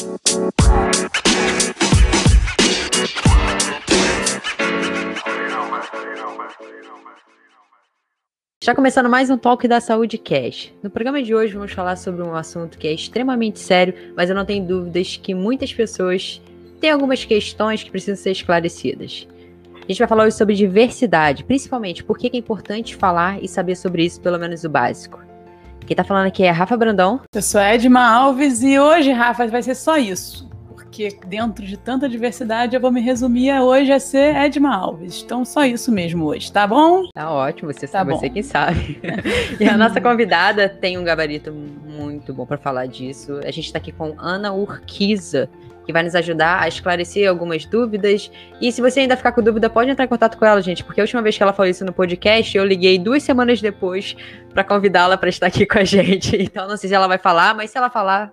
Está começando mais um Talk da Saúde Cash. No programa de hoje vamos falar sobre um assunto que é extremamente sério, mas eu não tenho dúvidas que muitas pessoas têm algumas questões que precisam ser esclarecidas. A gente vai falar hoje sobre diversidade, principalmente por que é importante falar e saber sobre isso, pelo menos o básico. Quem está falando aqui é a Rafa Brandão. Eu sou Edma Alves e hoje, Rafa, vai ser só isso porque dentro de tanta diversidade eu vou me resumir a hoje a ser Edma Alves. Então, só isso mesmo hoje, tá bom? Tá ótimo, você, tá você bom. quem sabe. e a nossa convidada tem um gabarito muito bom para falar disso. A gente está aqui com Ana Urquiza, que vai nos ajudar a esclarecer algumas dúvidas. E se você ainda ficar com dúvida, pode entrar em contato com ela, gente, porque a última vez que ela falou isso no podcast, eu liguei duas semanas depois para convidá-la para estar aqui com a gente. Então, não sei se ela vai falar, mas se ela falar,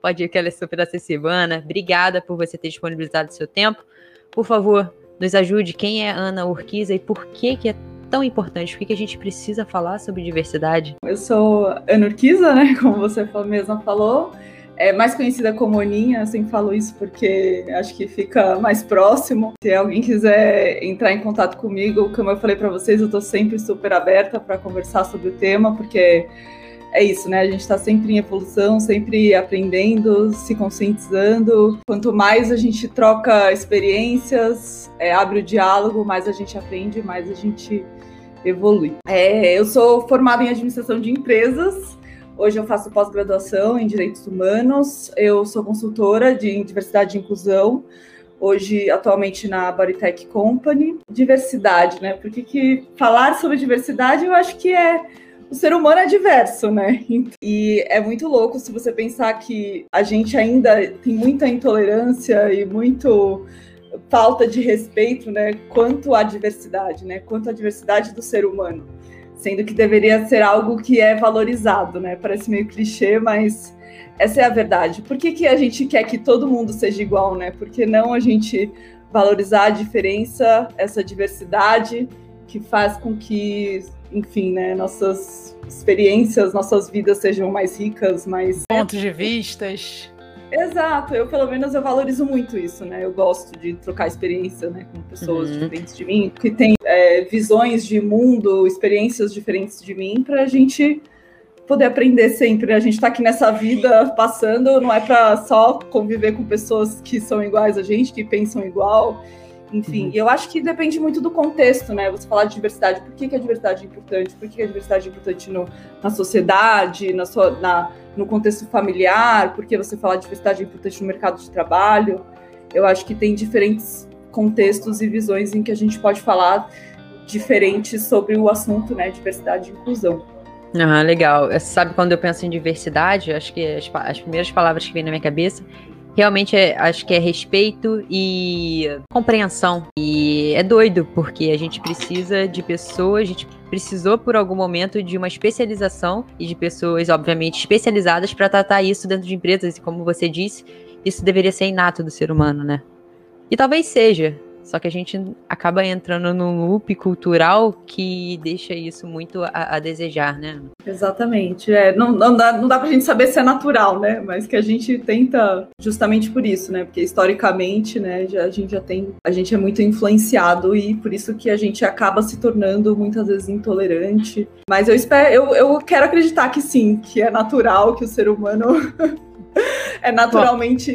Pode ir que ela é super acessível. Ana, obrigada por você ter disponibilizado seu tempo. Por favor, nos ajude. Quem é Ana Urquiza e por que, que é tão importante? Por que, que a gente precisa falar sobre diversidade? Eu sou Ana Urquiza, né? Como você mesma falou. É mais conhecida como Aninha, sempre falo isso porque acho que fica mais próximo. Se alguém quiser entrar em contato comigo, como eu falei para vocês, eu estou sempre super aberta para conversar sobre o tema, porque é isso, né? A gente está sempre em evolução, sempre aprendendo, se conscientizando. Quanto mais a gente troca experiências, é, abre o diálogo, mais a gente aprende, mais a gente evolui. É, eu sou formada em administração de empresas. Hoje eu faço pós-graduação em direitos humanos. Eu sou consultora de diversidade e inclusão. Hoje, atualmente, na Bodytech Company. Diversidade, né? Porque que falar sobre diversidade eu acho que é o ser humano é diverso, né? E é muito louco se você pensar que a gente ainda tem muita intolerância e muito falta de respeito, né, quanto à diversidade, né, quanto à diversidade do ser humano, sendo que deveria ser algo que é valorizado, né? Parece meio clichê, mas essa é a verdade. Por que, que a gente quer que todo mundo seja igual, né? Por que não a gente valorizar a diferença, essa diversidade que faz com que enfim, né, nossas experiências, nossas vidas sejam mais ricas, mais pontos de vistas. Exato, eu pelo menos eu valorizo muito isso, né? Eu gosto de trocar experiência, né, com pessoas uhum. diferentes de mim, que têm é, visões de mundo, experiências diferentes de mim, para a gente poder aprender sempre. A gente está aqui nessa vida passando, não é para só conviver com pessoas que são iguais a gente, que pensam igual enfim, uhum. eu acho que depende muito do contexto, né? Você falar de diversidade, por que, que a diversidade é importante? Por que a diversidade é importante no, na sociedade, na sua, na, no contexto familiar? Por que você falar de diversidade é importante no mercado de trabalho? Eu acho que tem diferentes contextos e visões em que a gente pode falar diferentes sobre o assunto, né? Diversidade e inclusão. Ah, legal. Você sabe quando eu penso em diversidade, acho que as, as primeiras palavras que vêm na minha cabeça realmente é, acho que é respeito e compreensão. E é doido, porque a gente precisa de pessoas, a gente precisou por algum momento de uma especialização e de pessoas, obviamente, especializadas para tratar isso dentro de empresas. E como você disse, isso deveria ser inato do ser humano, né? E talvez seja, só que a gente acaba entrando num loop cultural que deixa isso muito a, a desejar, né? Exatamente. É, não, não, dá, não dá pra gente saber se é natural, né? Mas que a gente tenta justamente por isso, né? Porque historicamente, né, já, a gente já tem. A gente é muito influenciado e por isso que a gente acaba se tornando muitas vezes intolerante. Mas eu espero, eu, eu quero acreditar que sim, que é natural, que o ser humano é naturalmente.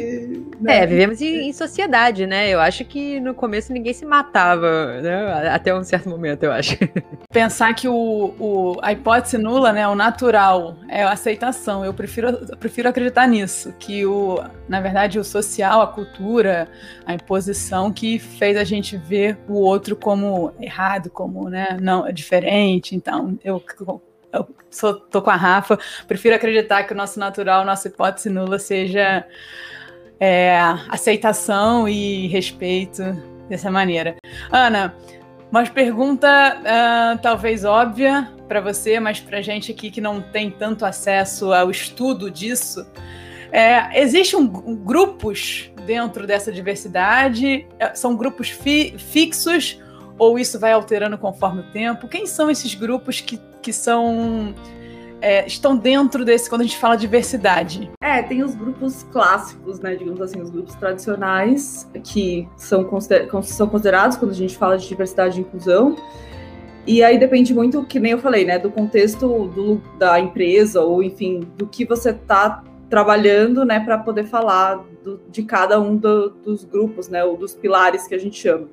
Né? É, vivemos em, em, sociedade, né? Eu acho que no começo ninguém se matava, né? Até um certo momento, eu acho. Pensar que o, o, a hipótese nula, né? O natural é a aceitação. Eu prefiro, eu prefiro acreditar nisso. Que o, na verdade, o social, a cultura, a imposição que fez a gente ver o outro como errado, como, né? Não, é diferente. Então, eu eu sou, tô com a Rafa, prefiro acreditar que o nosso natural, nossa hipótese nula seja é, aceitação e respeito dessa maneira. Ana, uma pergunta uh, talvez óbvia para você, mas para gente aqui que não tem tanto acesso ao estudo disso, é, existem um, grupos dentro dessa diversidade? É, são grupos fi fixos ou isso vai alterando conforme o tempo? Quem são esses grupos que, que são é, estão dentro desse quando a gente fala diversidade? É, tem os grupos clássicos, né? Digamos assim, os grupos tradicionais, que são, consider são considerados quando a gente fala de diversidade e inclusão. E aí depende muito, que nem eu falei, né? Do contexto do, da empresa, ou enfim, do que você está trabalhando, né, para poder falar do, de cada um do, dos grupos, né, ou dos pilares que a gente chama.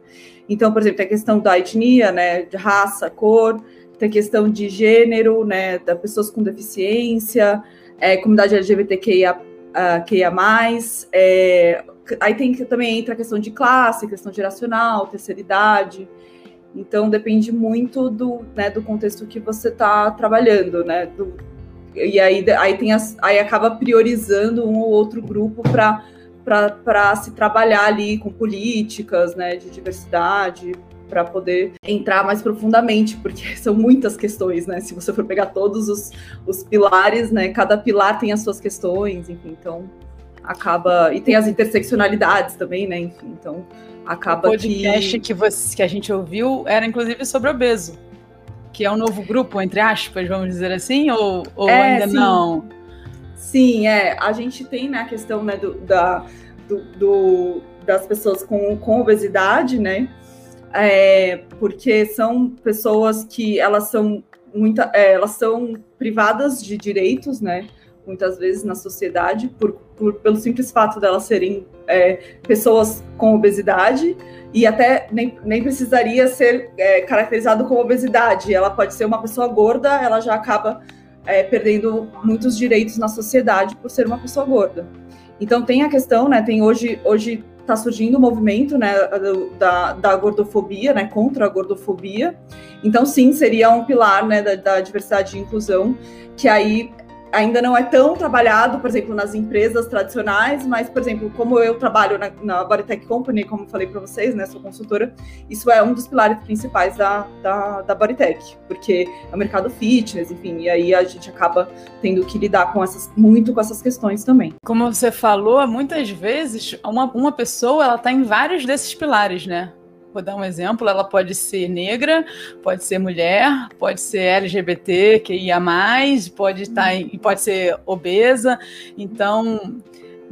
Então, por exemplo, tem a questão da etnia, né, de raça, cor, tem a questão de gênero, né, das pessoas com deficiência, é, comunidade LGBTQIA, uh, QIA+, é, aí tem que também entra a questão de classe, questão geracional, terceira idade, então depende muito do, né, do contexto que você está trabalhando, né, do, e aí, aí, tem as, aí acaba priorizando um ou outro grupo para se trabalhar ali com políticas né, de diversidade, para poder entrar mais profundamente, porque são muitas questões, né? Se você for pegar todos os, os pilares, né? Cada pilar tem as suas questões, enfim, então acaba. E tem as interseccionalidades também, né? Enfim, então acaba. O podcast que, que, você, que a gente ouviu era inclusive sobre obeso. Que é um novo grupo, entre aspas, vamos dizer assim, ou, ou é, ainda sim. não? Sim, é. A gente tem né, a questão né, do, da, do, do das pessoas com, com obesidade, né? É, porque são pessoas que elas são muita, é, elas são privadas de direitos, né? Muitas vezes na sociedade, por, por pelo simples fato delas serem é, pessoas com obesidade, e até nem, nem precisaria ser é, caracterizado como obesidade. Ela pode ser uma pessoa gorda, ela já acaba é, perdendo muitos direitos na sociedade por ser uma pessoa gorda. Então tem a questão, né? Tem hoje, hoje está surgindo o um movimento né, da, da gordofobia, né, contra a gordofobia. Então, sim, seria um pilar né, da, da diversidade e inclusão, que aí ainda não é tão trabalhado, por exemplo, nas empresas tradicionais, mas, por exemplo, como eu trabalho na, na Bodytech Company, como falei para vocês, né, sou consultora, isso é um dos pilares principais da, da, da Bodytech, porque é o mercado fitness, enfim, e aí a gente acaba tendo que lidar com essas, muito com essas questões também. Como você falou, muitas vezes uma, uma pessoa ela está em vários desses pilares, né? Vou dar um exemplo, ela pode ser negra, pode ser mulher, pode ser LGBT, que ia mais, pode estar tá pode ser obesa. Então,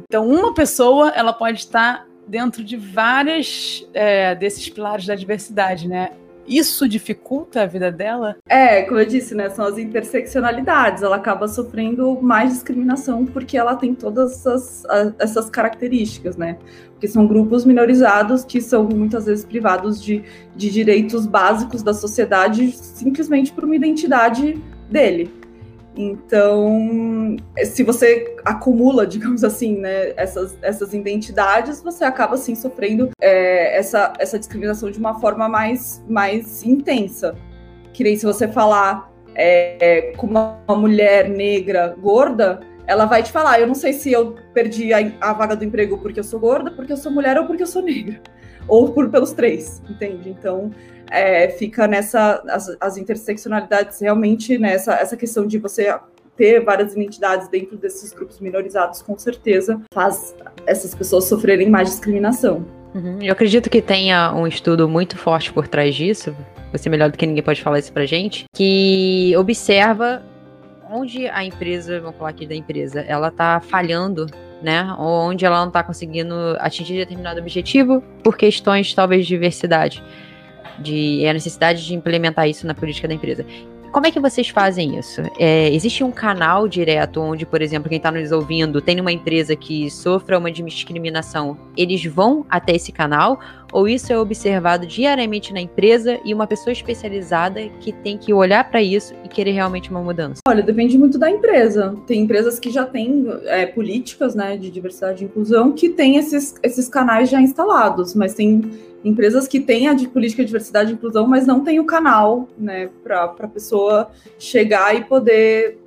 então uma pessoa ela pode estar dentro de várias é, desses pilares da diversidade, né? Isso dificulta a vida dela? É, como eu disse, né? São as interseccionalidades. Ela acaba sofrendo mais discriminação porque ela tem todas essas, essas características, né? Porque são grupos minorizados que são muitas vezes privados de, de direitos básicos da sociedade simplesmente por uma identidade dele. Então, se você acumula, digamos assim, né, essas, essas identidades, você acaba, assim, sofrendo é, essa, essa discriminação de uma forma mais, mais intensa. Que nem se você falar é, com uma mulher negra gorda, ela vai te falar, eu não sei se eu perdi a, a, vaga do emprego porque eu sou gorda, porque eu sou mulher ou porque eu sou negra. Ou por, pelos três, entende? Então, é, fica nessa as, as, interseccionalidades realmente nessa essa questão de você ter várias identidades dentro desses grupos minorizados com certeza faz essas pessoas sofrerem mais discriminação. Uhum. Eu acredito que tenha um estudo muito forte por trás disso. Você melhor do que ninguém pode falar isso pra gente, que observa onde a empresa, vamos falar aqui da empresa, ela tá falhando né? Onde ela não está conseguindo atingir determinado objetivo por questões talvez de diversidade de a necessidade de implementar isso na política da empresa. Como é que vocês fazem isso? É, existe um canal direto onde, por exemplo, quem está nos ouvindo tem uma empresa que sofra uma discriminação, eles vão até esse canal? Ou isso é observado diariamente na empresa e uma pessoa especializada que tem que olhar para isso e querer realmente uma mudança? Olha, depende muito da empresa. Tem empresas que já têm é, políticas né, de diversidade e inclusão que têm esses, esses canais já instalados, mas tem empresas que têm a de política de diversidade e inclusão, mas não tem o canal, né, para a pessoa chegar e poder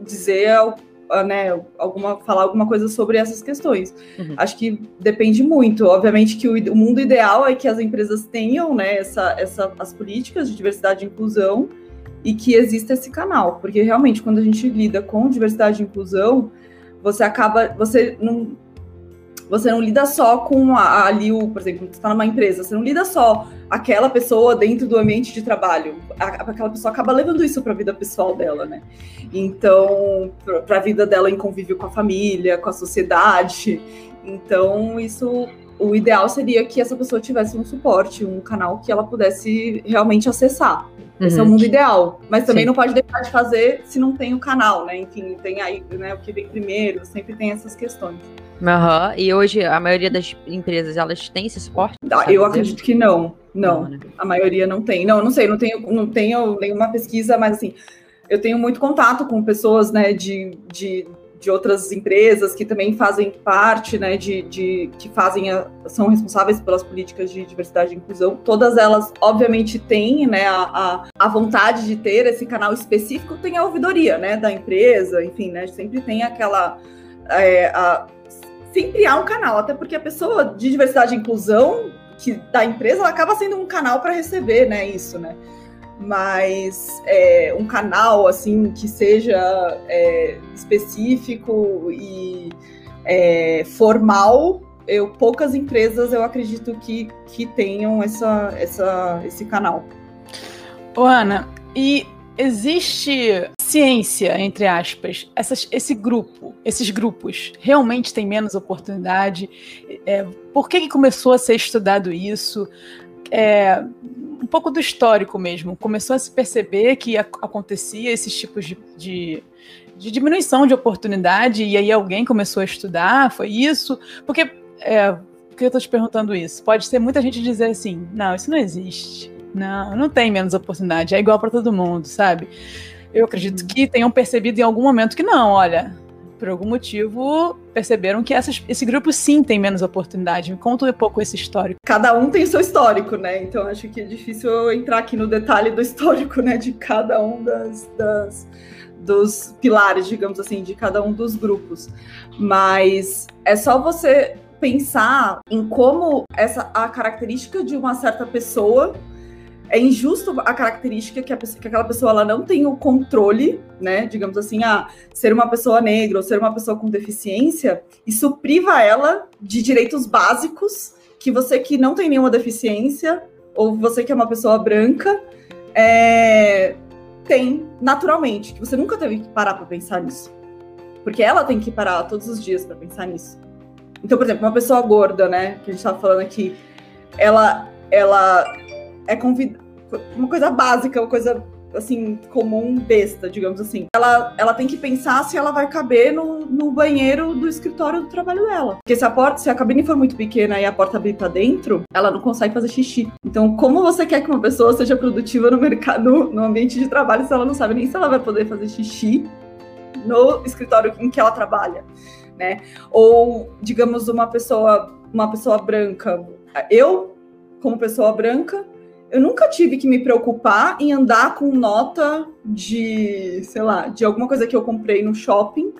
dizer né, alguma, falar alguma coisa sobre essas questões. Uhum. Acho que depende muito. Obviamente que o, o, mundo ideal é que as empresas tenham né, essa, essa, as políticas de diversidade e inclusão e que exista esse canal, porque realmente quando a gente lida com diversidade e inclusão, você acaba, você não você não lida só com a, ali o, por exemplo, você está numa empresa, você não lida só aquela pessoa dentro do ambiente de trabalho. A, aquela pessoa acaba levando isso para a vida pessoal dela, né? Então, para a vida dela em convívio com a família, com a sociedade. Então, isso o ideal seria que essa pessoa tivesse um suporte, um canal que ela pudesse realmente acessar. Uhum. Esse é o uhum. mundo ideal. Mas também Sim. não pode deixar de fazer se não tem o canal, né? Enfim, tem aí né, o que vem primeiro, sempre tem essas questões. Uhum. E hoje a maioria das empresas elas têm esse suporte? Ah, eu acredito que não. Não, não né? a maioria não tem. Não, não sei, não tenho, não tenho nenhuma pesquisa, mas assim, eu tenho muito contato com pessoas, né, de, de, de outras empresas que também fazem parte, né, de, de que fazem, a, são responsáveis pelas políticas de diversidade e inclusão. Todas elas, obviamente, têm, né, a, a, a vontade de ter esse canal específico, tem a ouvidoria, né, da empresa, enfim, né, sempre tem aquela é, a, sempre há um canal, até porque a pessoa de diversidade e inclusão que da empresa ela acaba sendo um canal para receber, né, isso, né? Mas é, um canal assim que seja é, específico e é, formal, eu poucas empresas eu acredito que, que tenham essa, essa, esse canal. Ô, Ana, e existe ciência, entre aspas, essas, esse grupo, esses grupos realmente têm menos oportunidade? É, por que, que começou a ser estudado isso? É, um pouco do histórico mesmo. Começou a se perceber que a, acontecia esses tipos de, de, de, diminuição de oportunidade, e aí alguém começou a estudar, foi isso? Porque, é, por que eu estou te perguntando isso? Pode ser muita gente dizer assim, não, isso não existe não, não tem menos oportunidade, é igual para todo mundo, sabe? Eu acredito que tenham percebido em algum momento que não, olha, por algum motivo perceberam que essas, esse grupo sim tem menos oportunidade. Me conta um pouco esse histórico. Cada um tem seu histórico, né? Então acho que é difícil eu entrar aqui no detalhe do histórico, né, de cada um das, das dos pilares, digamos assim, de cada um dos grupos. Mas é só você pensar em como essa a característica de uma certa pessoa é injusto a característica que, a que aquela pessoa ela não tem o controle, né? Digamos assim, a ser uma pessoa negra ou ser uma pessoa com deficiência, isso priva ela de direitos básicos que você que não tem nenhuma deficiência ou você que é uma pessoa branca é, tem naturalmente, que você nunca teve que parar para pensar nisso. Porque ela tem que parar todos os dias para pensar nisso. Então, por exemplo, uma pessoa gorda, né, que a gente estava falando aqui, ela ela é convidada. Uma coisa básica, uma coisa assim, comum, besta, digamos assim. Ela, ela tem que pensar se ela vai caber no, no banheiro do escritório do trabalho dela. Porque se a porta, se a cabine for muito pequena e a porta abrir pra dentro, ela não consegue fazer xixi. Então, como você quer que uma pessoa seja produtiva no mercado, no ambiente de trabalho, se ela não sabe nem se ela vai poder fazer xixi no escritório em que ela trabalha, né? Ou, digamos, uma pessoa, uma pessoa branca. Eu, como pessoa branca, eu nunca tive que me preocupar em andar com nota de, sei lá, de alguma coisa que eu comprei no shopping,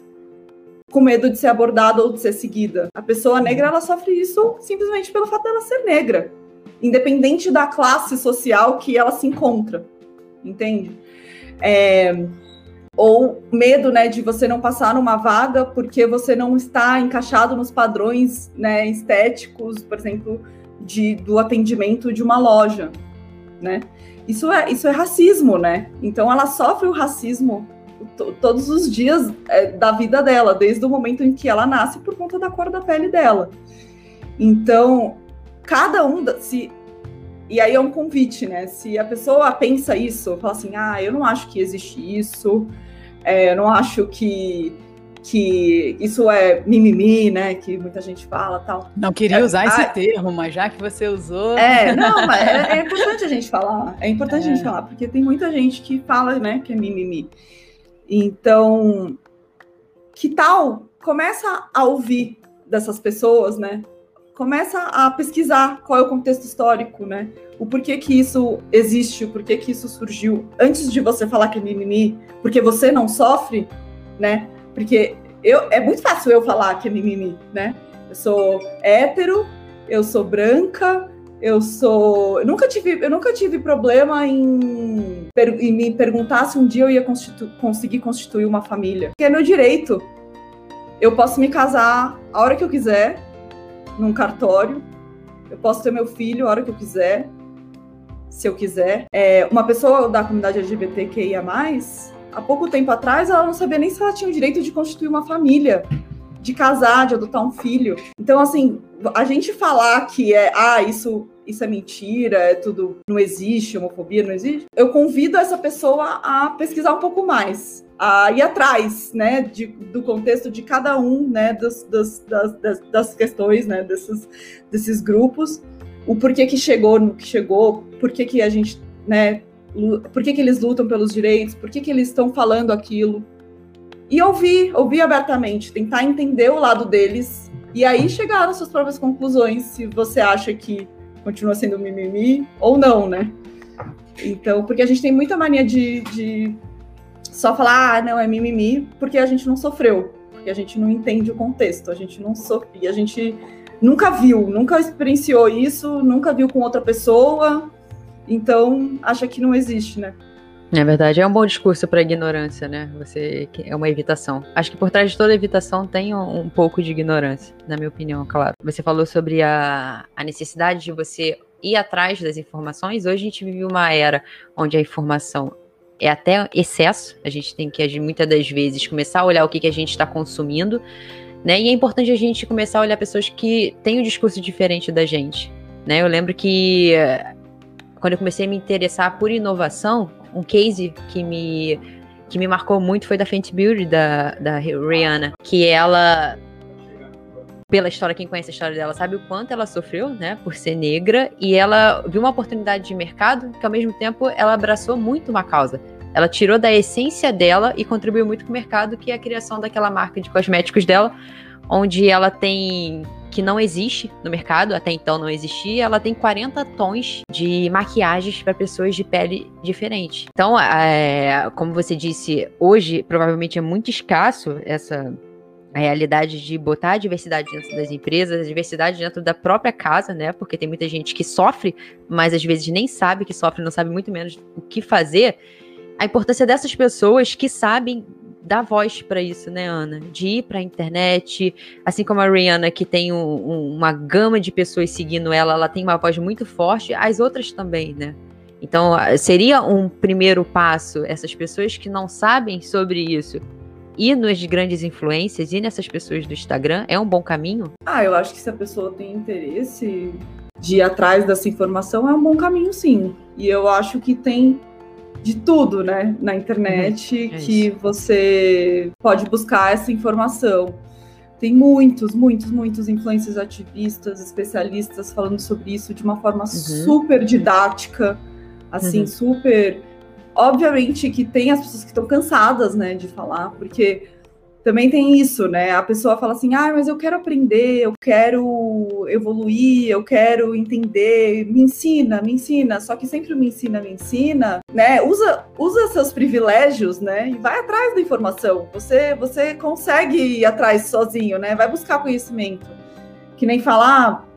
com medo de ser abordada ou de ser seguida. A pessoa negra, ela sofre isso simplesmente pelo fato dela ser negra, independente da classe social que ela se encontra, entende? É, ou medo, né, de você não passar numa vaga porque você não está encaixado nos padrões, né, estéticos, por exemplo, de, do atendimento de uma loja né? Isso é, isso é racismo, né? Então ela sofre o racismo todos os dias é, da vida dela, desde o momento em que ela nasce, por conta da cor da pele dela. Então, cada um, se e aí é um convite, né? Se a pessoa pensa isso, fala assim, ah, eu não acho que existe isso, é, eu não acho que que isso é mimimi, né? Que muita gente fala tal. Não queria usar é, esse ah, termo, mas já que você usou. É, não, mas é, é importante a gente falar. É importante é. a gente falar, porque tem muita gente que fala, né, que é mimimi. Então, que tal? Começa a ouvir dessas pessoas, né? Começa a pesquisar qual é o contexto histórico, né? O porquê que isso existe, o porquê que isso surgiu. Antes de você falar que é mimimi, porque você não sofre, né? Porque eu, é muito fácil eu falar que é mimimi, né? Eu sou hétero, eu sou branca, eu sou. Eu nunca tive, eu nunca tive problema em, em me perguntar se um dia eu ia constitu conseguir constituir uma família. Porque é meu direito. Eu posso me casar a hora que eu quiser, num cartório, eu posso ter meu filho a hora que eu quiser, se eu quiser. É, uma pessoa da comunidade LGBTQIA, há pouco tempo atrás, ela não sabia nem se ela tinha o direito de constituir uma família, de casar, de adotar um filho. Então, assim, a gente falar que é, ah, isso, isso é mentira, é tudo, não existe, homofobia não existe, eu convido essa pessoa a pesquisar um pouco mais, a ir atrás, né, de, do contexto de cada um, né, das, das, das, das questões, né, desses, desses grupos, o porquê que chegou no que chegou, por que que a gente, né, por que que eles lutam pelos direitos, por que que eles estão falando aquilo, e ouvir, ouvir abertamente, tentar entender o lado deles, e aí chegar às suas próprias conclusões, se você acha que continua sendo mimimi ou não, né? Então, porque a gente tem muita mania de, de só falar, ah, não, é mimimi, porque a gente não sofreu, porque a gente não entende o contexto, a gente não sofre, a gente nunca viu, nunca experienciou isso, nunca viu com outra pessoa, então acha que não existe, né? É verdade, é um bom discurso para ignorância, né? Você é uma evitação. Acho que por trás de toda evitação tem um, um, pouco de ignorância, na minha opinião, claro. Você falou sobre a, a necessidade de você ir atrás das informações. Hoje a gente vive uma era onde a informação é até excesso. A gente tem que, muitas das vezes, começar a olhar o que, que a gente está consumindo, né? E é importante a gente começar a olhar pessoas que têm um discurso diferente da gente, né? Eu lembro que quando eu comecei a me interessar por inovação, um case que me que me marcou muito foi da Fenty Beauty da, da Rihanna, que ela pela história, quem conhece a história dela sabe o quanto ela sofreu, né, por ser negra, e ela viu uma oportunidade de mercado que ao mesmo tempo ela abraçou muito uma causa. Ela tirou da essência dela e contribuiu muito com o mercado, que é a criação daquela marca de cosméticos dela, onde ela tem que não existe no mercado, até então não existia, ela tem 40 tons de maquiagens para pessoas de pele diferente. Então, é, como você disse, hoje provavelmente é muito escasso essa a realidade de botar a diversidade dentro das empresas, a diversidade dentro da própria casa, né? Porque tem muita gente que sofre, mas às vezes nem sabe que sofre, não sabe muito menos o que fazer. A importância dessas pessoas que sabem dar voz para isso, né, Ana? De ir para a internet, assim como a Rihanna, que tem um, um, uma gama de pessoas seguindo ela, ela tem uma voz muito forte, as outras também, né? Então, seria um primeiro passo essas pessoas que não sabem sobre isso e nas grandes influências e nessas pessoas do Instagram é um bom caminho? Ah, eu acho que se a pessoa tem interesse de ir atrás dessa informação, é um bom caminho, sim. E eu acho que tem de tudo, né, na internet uhum, é que isso. você pode buscar essa informação. Tem muitos, muitos, muitos influencers ativistas, especialistas falando sobre isso de uma forma uhum. super didática, assim, uhum. super Obviamente que tem as pessoas que estão cansadas, né, de falar, porque também tem isso, né? A pessoa fala assim: ah, mas eu quero aprender, eu quero evoluir, eu quero entender, me ensina, me ensina. Só que sempre me ensina, me ensina, né? Usa, usa seus privilégios, né? E vai atrás da informação. Você, você consegue ir atrás sozinho, né? Vai buscar conhecimento. Que nem falar,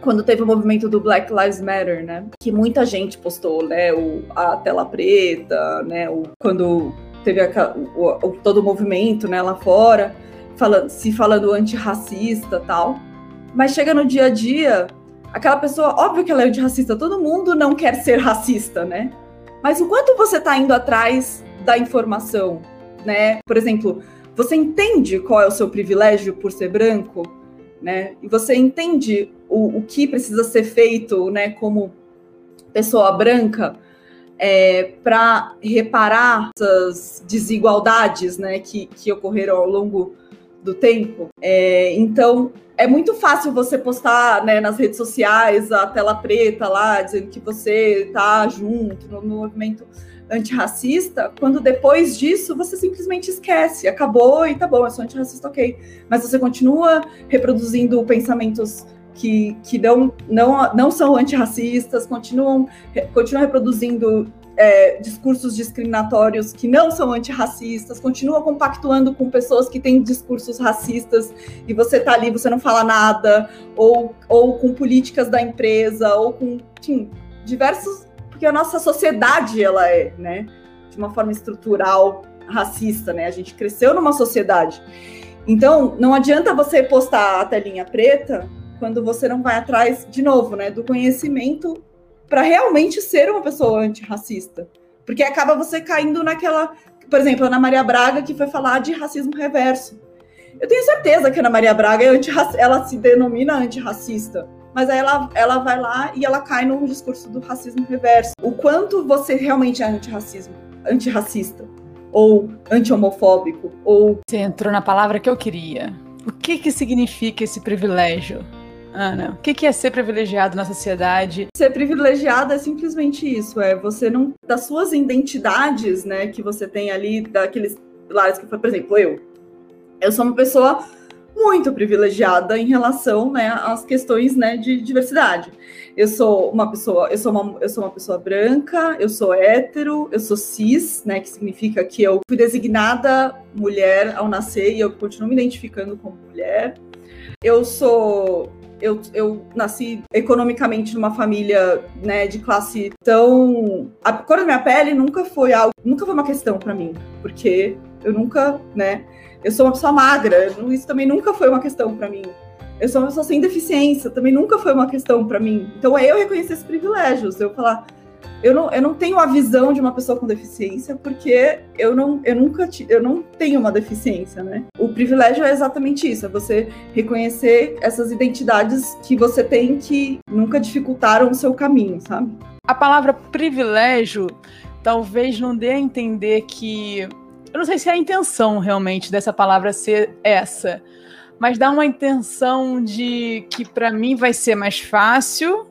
quando teve o movimento do Black Lives Matter, né? Que muita gente postou, né? O, a tela preta, né? O, quando teve a, o, o, todo o movimento, né? Lá fora, falando, se falando antirracista tal. Mas chega no dia a dia, aquela pessoa, óbvio que ela é antirracista, todo mundo não quer ser racista, né? Mas o quanto você está indo atrás da informação, né? Por exemplo, você entende qual é o seu privilégio por ser branco? né? E você entende o, o que precisa ser feito, né, como pessoa branca, é, para reparar essas desigualdades, né, que, que ocorreram ao longo do tempo. É, então, é muito fácil você postar né, nas redes sociais a tela preta lá, dizendo que você está junto no, movimento antirracista, quando depois disso você simplesmente esquece, acabou e tá bom, eu sou antirracista, ok. Mas você continua reproduzindo pensamentos que, que não, não, não são antirracistas, continuam, continuam reproduzindo é, discursos discriminatórios que não são antirracistas, continua compactuando com pessoas que têm discursos racistas e você tá ali, você não fala nada, ou, ou com políticas da empresa, ou com enfim, diversos porque a nossa sociedade ela é, né, de uma forma estrutural racista, né? A gente cresceu numa sociedade. Então, não adianta você postar a telinha preta quando você não vai atrás, de novo, né, do conhecimento para realmente ser uma pessoa antirracista. Porque acaba você caindo naquela. Por exemplo, Ana Maria Braga, que foi falar de racismo reverso. Eu tenho certeza que Ana Maria Braga é ela se denomina antirracista. Mas aí ela, ela vai lá e ela cai no discurso do racismo reverso. O quanto você realmente é antirracismo, antirracista, ou anti-homofóbico, ou. Você entrou na palavra que eu queria. O que, que significa esse privilégio? Ana, o que é ser privilegiado na sociedade? Ser privilegiado é simplesmente isso, é você não das suas identidades, né, que você tem ali daqueles pilares que foi, por exemplo, eu. Eu sou uma pessoa muito privilegiada em relação, né, às questões, né, de diversidade. Eu sou uma pessoa, eu sou uma, eu sou uma pessoa branca, eu sou hétero, eu sou cis, né, que significa que eu fui designada mulher ao nascer e eu continuo me identificando como mulher. Eu sou eu, eu nasci economicamente numa família né, de classe tão. A cor da minha pele nunca foi algo, nunca foi uma questão para mim, porque eu nunca, né? Eu sou uma pessoa magra, isso também nunca foi uma questão para mim. Eu sou uma pessoa sem deficiência, também nunca foi uma questão para mim. Então é eu reconhecer esses privilégios, eu falar, eu não, eu não tenho a visão de uma pessoa com deficiência porque eu não eu nunca eu não tenho uma deficiência, né? O privilégio é exatamente isso, é você reconhecer essas identidades que você tem que nunca dificultaram o seu caminho, sabe? A palavra privilégio talvez não dê a entender que eu não sei se é a intenção realmente dessa palavra ser essa, mas dá uma intenção de que para mim vai ser mais fácil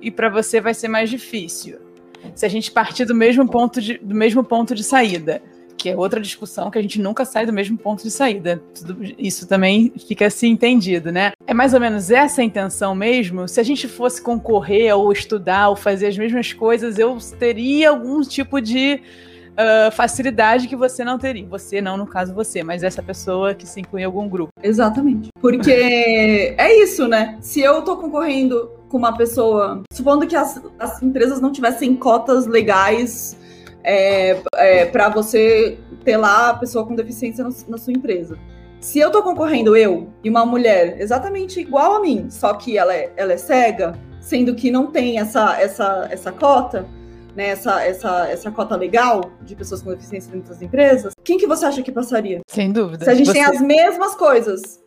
e para você vai ser mais difícil se a gente partir do mesmo ponto de, do mesmo ponto de saída, que é outra discussão que a gente nunca sai do mesmo ponto de saída. Tudo, isso também fica assim entendido, né? É mais ou menos essa a intenção mesmo. Se a gente fosse concorrer ou estudar ou fazer as mesmas coisas, eu teria algum tipo de uh, facilidade que você não teria. Você não, no caso você, mas essa pessoa que se inclui em algum grupo. Exatamente. Porque é isso, né? Se eu tô concorrendo com uma pessoa, supondo que as, as empresas não tivessem cotas legais é, é, para você ter lá a pessoa com deficiência no, na sua empresa. Se eu tô concorrendo, eu e uma mulher exatamente igual a mim, só que ela é, ela é cega, sendo que não tem essa, essa, essa cota, né, essa, essa, essa cota legal de pessoas com deficiência dentro das empresas, quem que você acha que passaria? Sem dúvida. Se a gente você... tem as mesmas coisas.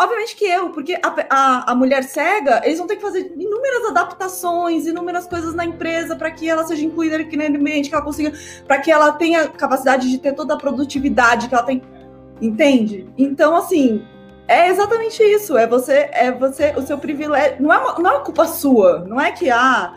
Obviamente que eu, porque a, a, a, mulher cega, eles vão ter que fazer inúmeras adaptações, inúmeras coisas na empresa para que ela seja incluída aqui no ambiente, que ela consiga, para que ela tenha capacidade de ter toda a produtividade que ela tem. Entende? Então, assim, é exatamente isso. É você, é você, o seu privilégio. Não é uma, não é uma culpa sua. Não é que, ah,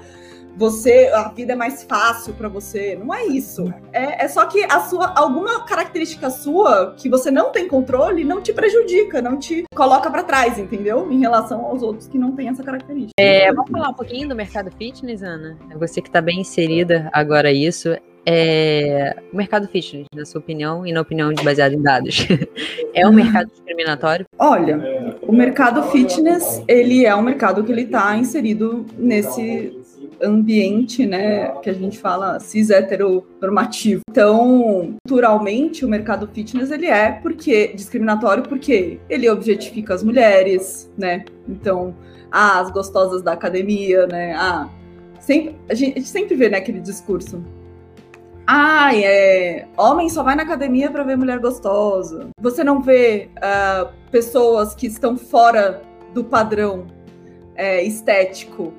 você a vida é mais fácil para você. Não é isso. É, é, só que a sua alguma característica sua que você não tem controle não te prejudica, não te coloca para trás, entendeu? Em relação aos outros que não têm essa característica. É, vamos falar um pouquinho do mercado fitness, Ana. É você que está bem inserida agora isso. É, o mercado fitness, na sua opinião e na opinião de baseado em dados, é um mercado discriminatório? Olha, o mercado fitness ele é um mercado que ele está inserido nesse ambiente, né, que a gente fala cis heteronormativo. Então, culturalmente, o mercado fitness ele é porque discriminatório porque ele objetifica as mulheres, né? Então, ah, as gostosas da academia, né? Ah, sempre, a gente, a gente sempre vê né, aquele discurso. Ah, é, homem só vai na academia para ver mulher gostosa. Você não vê uh, pessoas que estão fora do padrão é, estético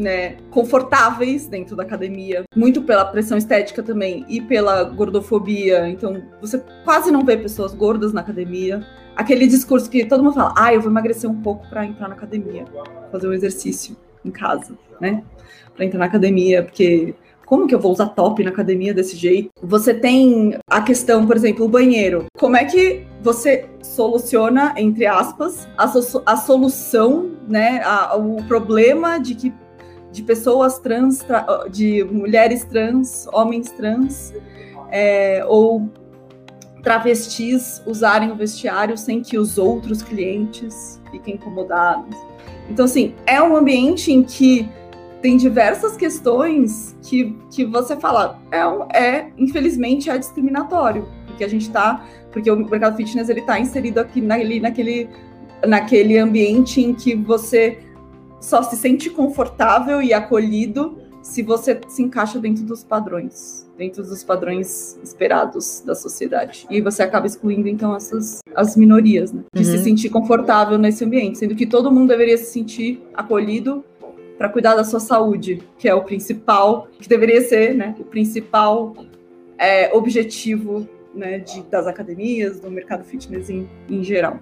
né, confortáveis dentro da academia, muito pela pressão estética também e pela gordofobia. Então, você quase não vê pessoas gordas na academia. Aquele discurso que todo mundo fala: "Ah, eu vou emagrecer um pouco para entrar na academia, fazer um exercício em casa, né? Para entrar na academia, porque como que eu vou usar top na academia desse jeito? Você tem a questão, por exemplo, o banheiro. Como é que você soluciona, entre aspas, a, so a solução, né, a, o problema de que de pessoas trans, de mulheres trans, homens trans, é, ou travestis usarem o vestiário sem que os outros clientes fiquem incomodados. Então, assim, é um ambiente em que tem diversas questões que, que você fala, é, é infelizmente é discriminatório, porque a gente está, porque o mercado fitness ele está inserido aqui naquele, naquele, naquele ambiente em que você só se sente confortável e acolhido se você se encaixa dentro dos padrões, dentro dos padrões esperados da sociedade. E você acaba excluindo, então, essas as minorias, né? De uhum. se sentir confortável nesse ambiente, sendo que todo mundo deveria se sentir acolhido para cuidar da sua saúde, que é o principal, que deveria ser, né, o principal é, objetivo né, de, das academias, do mercado fitness em, em geral.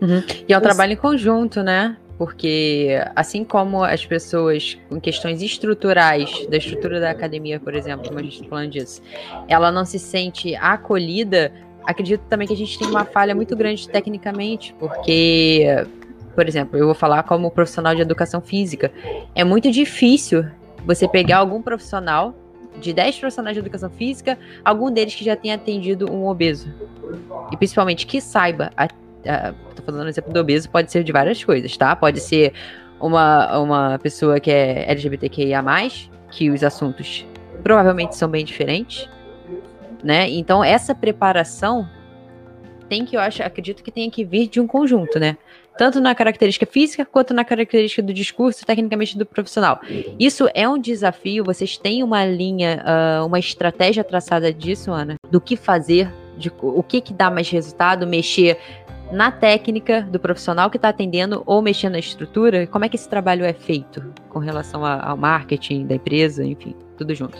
Uhum. E é um Os... trabalho em conjunto, né? Porque assim como as pessoas com questões estruturais, da estrutura da academia, por exemplo, como a gente está falando disso, ela não se sente acolhida, acredito também que a gente tem uma falha muito grande tecnicamente, porque por exemplo, eu vou falar como profissional de educação física. É muito difícil você pegar algum profissional, de 10 profissionais de educação física, algum deles que já tenha atendido um obeso. E principalmente que saiba, tô falando exemplo do obeso, pode ser de várias coisas, tá? Pode ser uma, uma pessoa que é LGBTQIA, que os assuntos provavelmente são bem diferentes, né? Então, essa preparação tem que, eu acho, acredito que tenha que vir de um conjunto, né? tanto na característica física quanto na característica do discurso, tecnicamente do profissional. Isso é um desafio. Vocês têm uma linha, uh, uma estratégia traçada disso, Ana? Do que fazer, de, o que que dá mais resultado, mexer na técnica do profissional que está atendendo ou mexer na estrutura? Como é que esse trabalho é feito com relação ao marketing da empresa, enfim, tudo junto?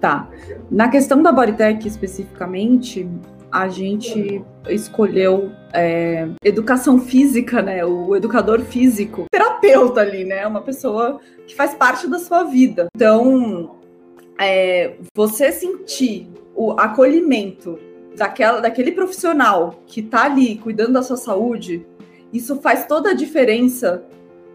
Tá. Na questão da Bodytech especificamente, a gente escolheu é, educação física, né? O educador físico, terapeuta ali, né? Uma pessoa que faz parte da sua vida. Então, é, você sentir o acolhimento daquela, daquele profissional que está ali cuidando da sua saúde, isso faz toda a diferença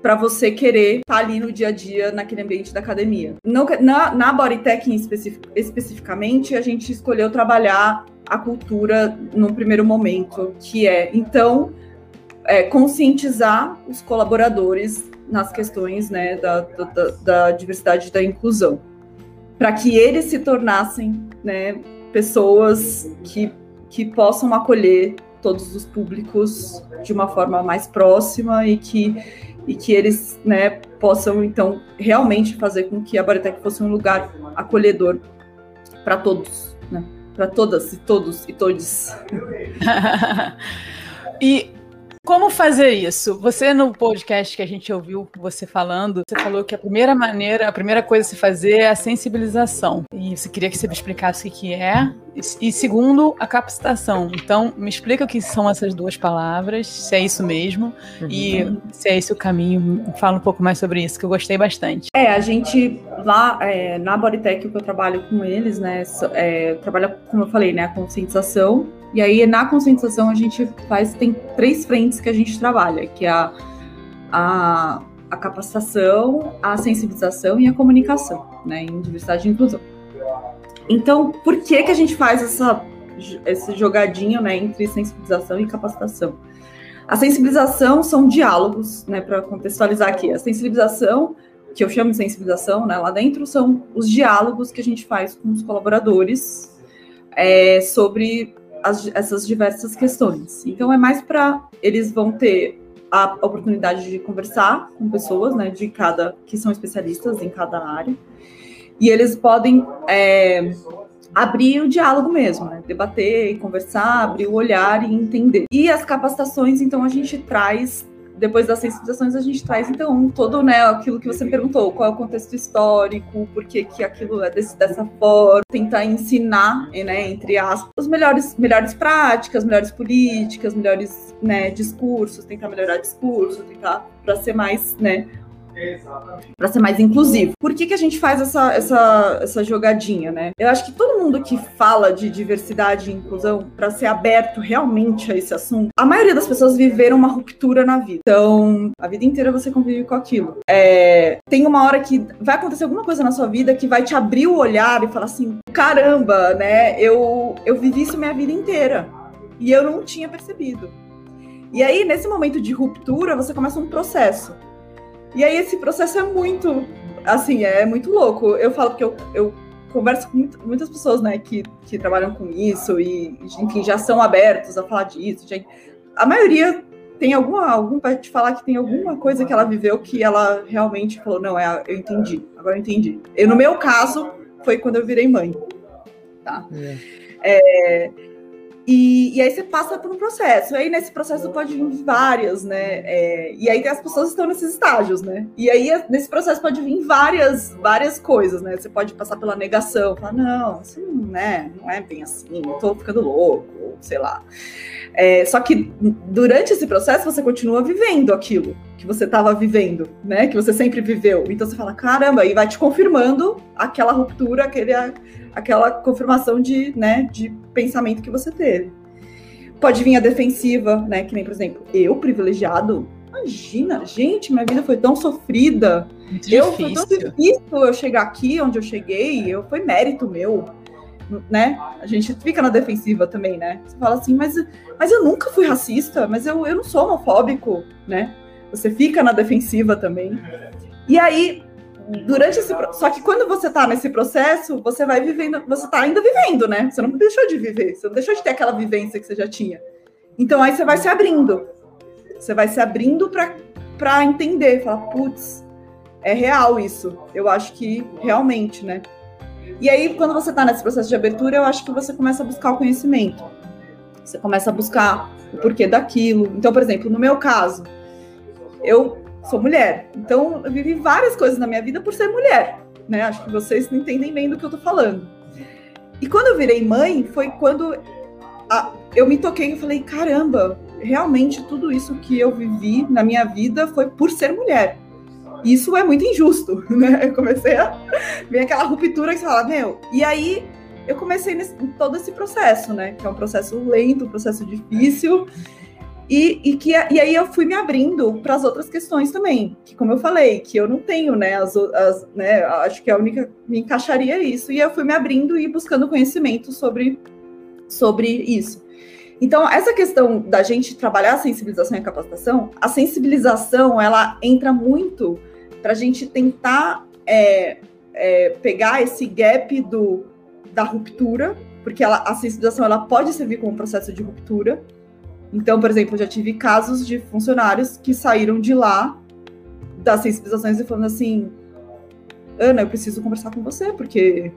para você querer estar tá ali no dia a dia naquele ambiente da academia. No, na, na Bodytech especific, especificamente, a gente escolheu trabalhar a cultura no primeiro momento, que é, então, é, conscientizar os colaboradores nas questões né, da, da, da diversidade e da inclusão, para que eles se tornassem né, pessoas que, que possam acolher todos os públicos de uma forma mais próxima e que, e que eles né, possam, então, realmente fazer com que a Baritec fosse um lugar acolhedor para todos. Né? para todas e todos e todes. e como fazer isso? Você no podcast que a gente ouviu você falando, você falou que a primeira maneira, a primeira coisa a se fazer é a sensibilização. E você queria que você me explicasse o que é. E segundo, a capacitação. Então, me explica o que são essas duas palavras, se é isso mesmo, uhum. e se é esse o caminho. Fala um pouco mais sobre isso, que eu gostei bastante. É, a gente lá é, na Bodytech, que eu trabalho com eles, né, é, trabalha, como eu falei, né, a conscientização e aí, na conscientização, a gente faz, tem três frentes que a gente trabalha, que é a, a, a capacitação, a sensibilização e a comunicação, né, em diversidade e inclusão. Então, por que que a gente faz essa, esse jogadinho, né, entre sensibilização e capacitação? A sensibilização são diálogos, né, para contextualizar aqui. A sensibilização, que eu chamo de sensibilização, né, lá dentro, são os diálogos que a gente faz com os colaboradores é, sobre as, essas diversas questões. Então é mais para eles vão ter a oportunidade de conversar com pessoas, né, de cada que são especialistas em cada área, e eles podem é, abrir o diálogo mesmo, né, debater, conversar, abrir o olhar e entender. E as capacitações, então a gente traz depois das sensibilizações a gente traz então todo né aquilo que você perguntou qual é o contexto histórico por que, que aquilo é desse, dessa forma tentar ensinar né entre aspas as melhores melhores práticas melhores políticas melhores né discursos tentar melhorar discurso tentar para ser mais né para ser mais inclusivo. Por que, que a gente faz essa, essa, essa jogadinha, né? Eu acho que todo mundo que fala de diversidade e inclusão, para ser aberto realmente a esse assunto, a maioria das pessoas viveram uma ruptura na vida. Então, a vida inteira você convive com aquilo. É, tem uma hora que vai acontecer alguma coisa na sua vida que vai te abrir o olhar e falar assim: caramba, né? Eu, eu vivi isso minha vida inteira. E eu não tinha percebido. E aí, nesse momento de ruptura, você começa um processo. E aí esse processo é muito, assim, é muito louco. Eu falo porque eu, eu converso com muitas pessoas, né, que, que trabalham com isso e, enfim, já são abertos a falar disso. Já, a maioria tem alguma, algum para te falar que tem alguma coisa que ela viveu que ela realmente falou, não, é, eu entendi, agora eu entendi. Eu, no meu caso, foi quando eu virei mãe. Tá? É. É, e, e, aí você passa por um processo. E aí nesse processo pode vir várias, né? É, e aí as pessoas estão nesses estágios, né? E aí nesse processo pode vir várias, várias coisas, né? Você pode passar pela negação, falar, não, isso não é, não é bem assim, eu tô ficando louco, ou sei lá. É, só que durante esse processo você continua vivendo aquilo que você estava vivendo, né? Que você sempre viveu. Então você fala, caramba, e vai te confirmando aquela ruptura, aquele, aquela confirmação de, né, de pensamento que você teve. Pode vir a defensiva, né? Que nem, por exemplo, eu, privilegiado, imagina, gente, minha vida foi tão sofrida. Muito eu difícil. foi tão difícil eu chegar aqui onde eu cheguei, eu foi mérito meu né? A gente fica na defensiva também, né? Você fala assim, mas, mas eu nunca fui racista, mas eu, eu não sou homofóbico, né? Você fica na defensiva também. E aí, durante esse só que quando você tá nesse processo, você vai vivendo, você tá ainda vivendo, né? Você não deixou de viver, você não deixou de ter aquela vivência que você já tinha. Então aí você vai se abrindo. Você vai se abrindo para entender, falar, putz, é real isso. Eu acho que realmente, né? E aí, quando você está nesse processo de abertura, eu acho que você começa a buscar o conhecimento. Você começa a buscar o porquê daquilo. Então, por exemplo, no meu caso, eu sou mulher. Então, eu vivi várias coisas na minha vida por ser mulher. Né? Acho que vocês não entendem bem do que eu tô falando. E quando eu virei mãe, foi quando a, eu me toquei e falei: caramba, realmente tudo isso que eu vivi na minha vida foi por ser mulher isso é muito injusto, né? Eu comecei a ver aquela ruptura que você fala, meu. E aí eu comecei nesse, todo esse processo, né? Que é um processo lento, um processo difícil. E, e, que, e aí eu fui me abrindo para as outras questões também, que como eu falei, que eu não tenho, né, as, as, né, acho que a única me encaixaria isso, e eu fui me abrindo e buscando conhecimento sobre, sobre isso. Então, essa questão da gente trabalhar a sensibilização e a capacitação, a sensibilização, ela entra muito para a gente tentar é, é, pegar esse gap do, da ruptura, porque ela, a sensibilização ela pode servir como processo de ruptura. Então, por exemplo, eu já tive casos de funcionários que saíram de lá das sensibilizações e falando assim: Ana, eu preciso conversar com você, porque.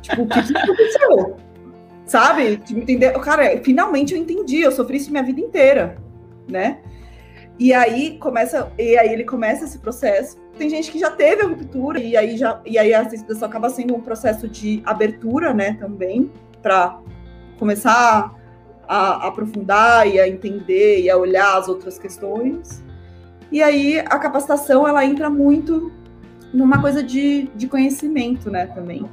Tipo, o que, que aconteceu? Sabe? Tipo, entender? Cara, finalmente eu entendi, eu sofri isso minha vida inteira, né? E aí começa, e aí ele começa esse processo. Tem gente que já teve a ruptura e aí já e aí a sensibilização acaba sendo um processo de abertura, né, também, para começar a, aprofundar e a entender e a olhar as outras questões. E aí a capacitação ela entra muito numa coisa de, de conhecimento, né, também.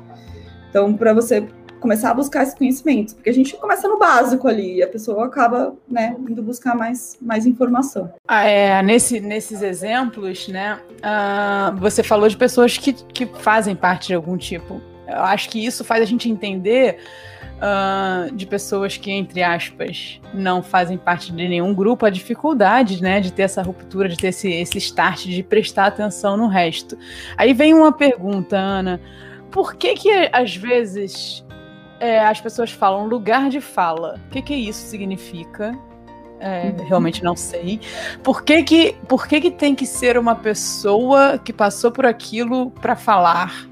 Então, para você começar a buscar esse conhecimento, porque a gente começa no básico ali e a pessoa acaba, né, indo buscar mais, mais informação. Ah, é, nesse, nesses exemplos, né, uh, você falou de pessoas que, que fazem parte de algum tipo. Eu acho que isso faz a gente entender uh, de pessoas que, entre aspas, não fazem parte de nenhum grupo, a dificuldade, né, de ter essa ruptura, de ter esse, esse start, de prestar atenção no resto. Aí vem uma pergunta, Ana. Por que que às vezes é, as pessoas falam lugar de fala. O que, que isso significa? É, uhum. Realmente não sei. Por que que, por que que tem que ser uma pessoa que passou por aquilo para falar?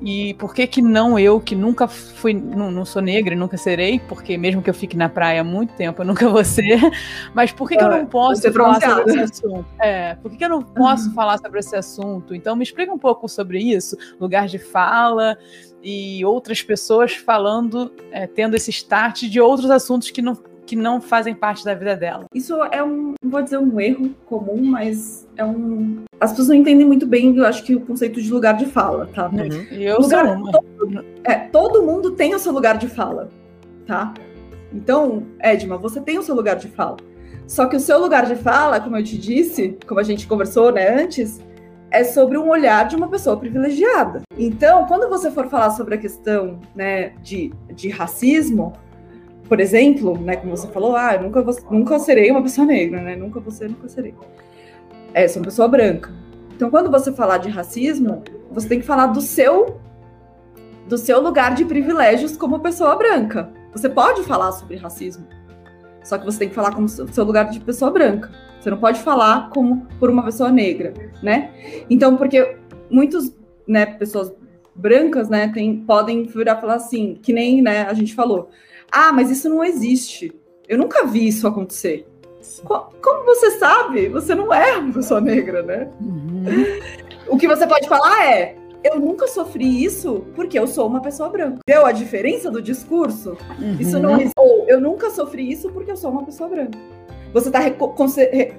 E por que que não eu, que nunca fui, não, não, sou negra e nunca serei, porque mesmo que eu fique na praia há muito tempo, eu nunca vou ser, mas por que, que eu não posso falar sobre esse assunto? É, por que, que eu não posso uhum. falar sobre esse assunto? Então me explica um pouco sobre isso, lugar de fala, e outras pessoas falando, é, tendo esse start de outros assuntos que não, que não fazem parte da vida dela. Isso é um, não vou dizer um erro comum, mas é um. As pessoas não entendem muito bem, eu acho que o conceito de lugar de fala, tá? Uhum. Eu lugar, sou uma. Todo, é, todo mundo tem o seu lugar de fala, tá? Então, Edma, você tem o seu lugar de fala. Só que o seu lugar de fala, como eu te disse, como a gente conversou né, antes, é sobre um olhar de uma pessoa privilegiada. Então, quando você for falar sobre a questão né, de, de racismo, por exemplo, né, como você falou, ah, nunca, vou, nunca serei uma pessoa negra, né? Nunca você, nunca serei. É, sou uma pessoa branca. Então, quando você falar de racismo, você tem que falar do seu do seu lugar de privilégios como pessoa branca. Você pode falar sobre racismo. Só que você tem que falar como seu lugar de pessoa branca. Você não pode falar como por uma pessoa negra, né? Então, porque muitos, né, pessoas brancas, né, tem, podem virar falar assim, que nem, né, a gente falou. Ah, mas isso não existe. Eu nunca vi isso acontecer. Como você sabe? Você não é uma pessoa negra, né? Uhum. O que você pode falar é: eu nunca sofri isso porque eu sou uma pessoa branca. Deu a diferença do discurso? Uhum. Isso não é. Ou eu nunca sofri isso porque eu sou uma pessoa branca. Você está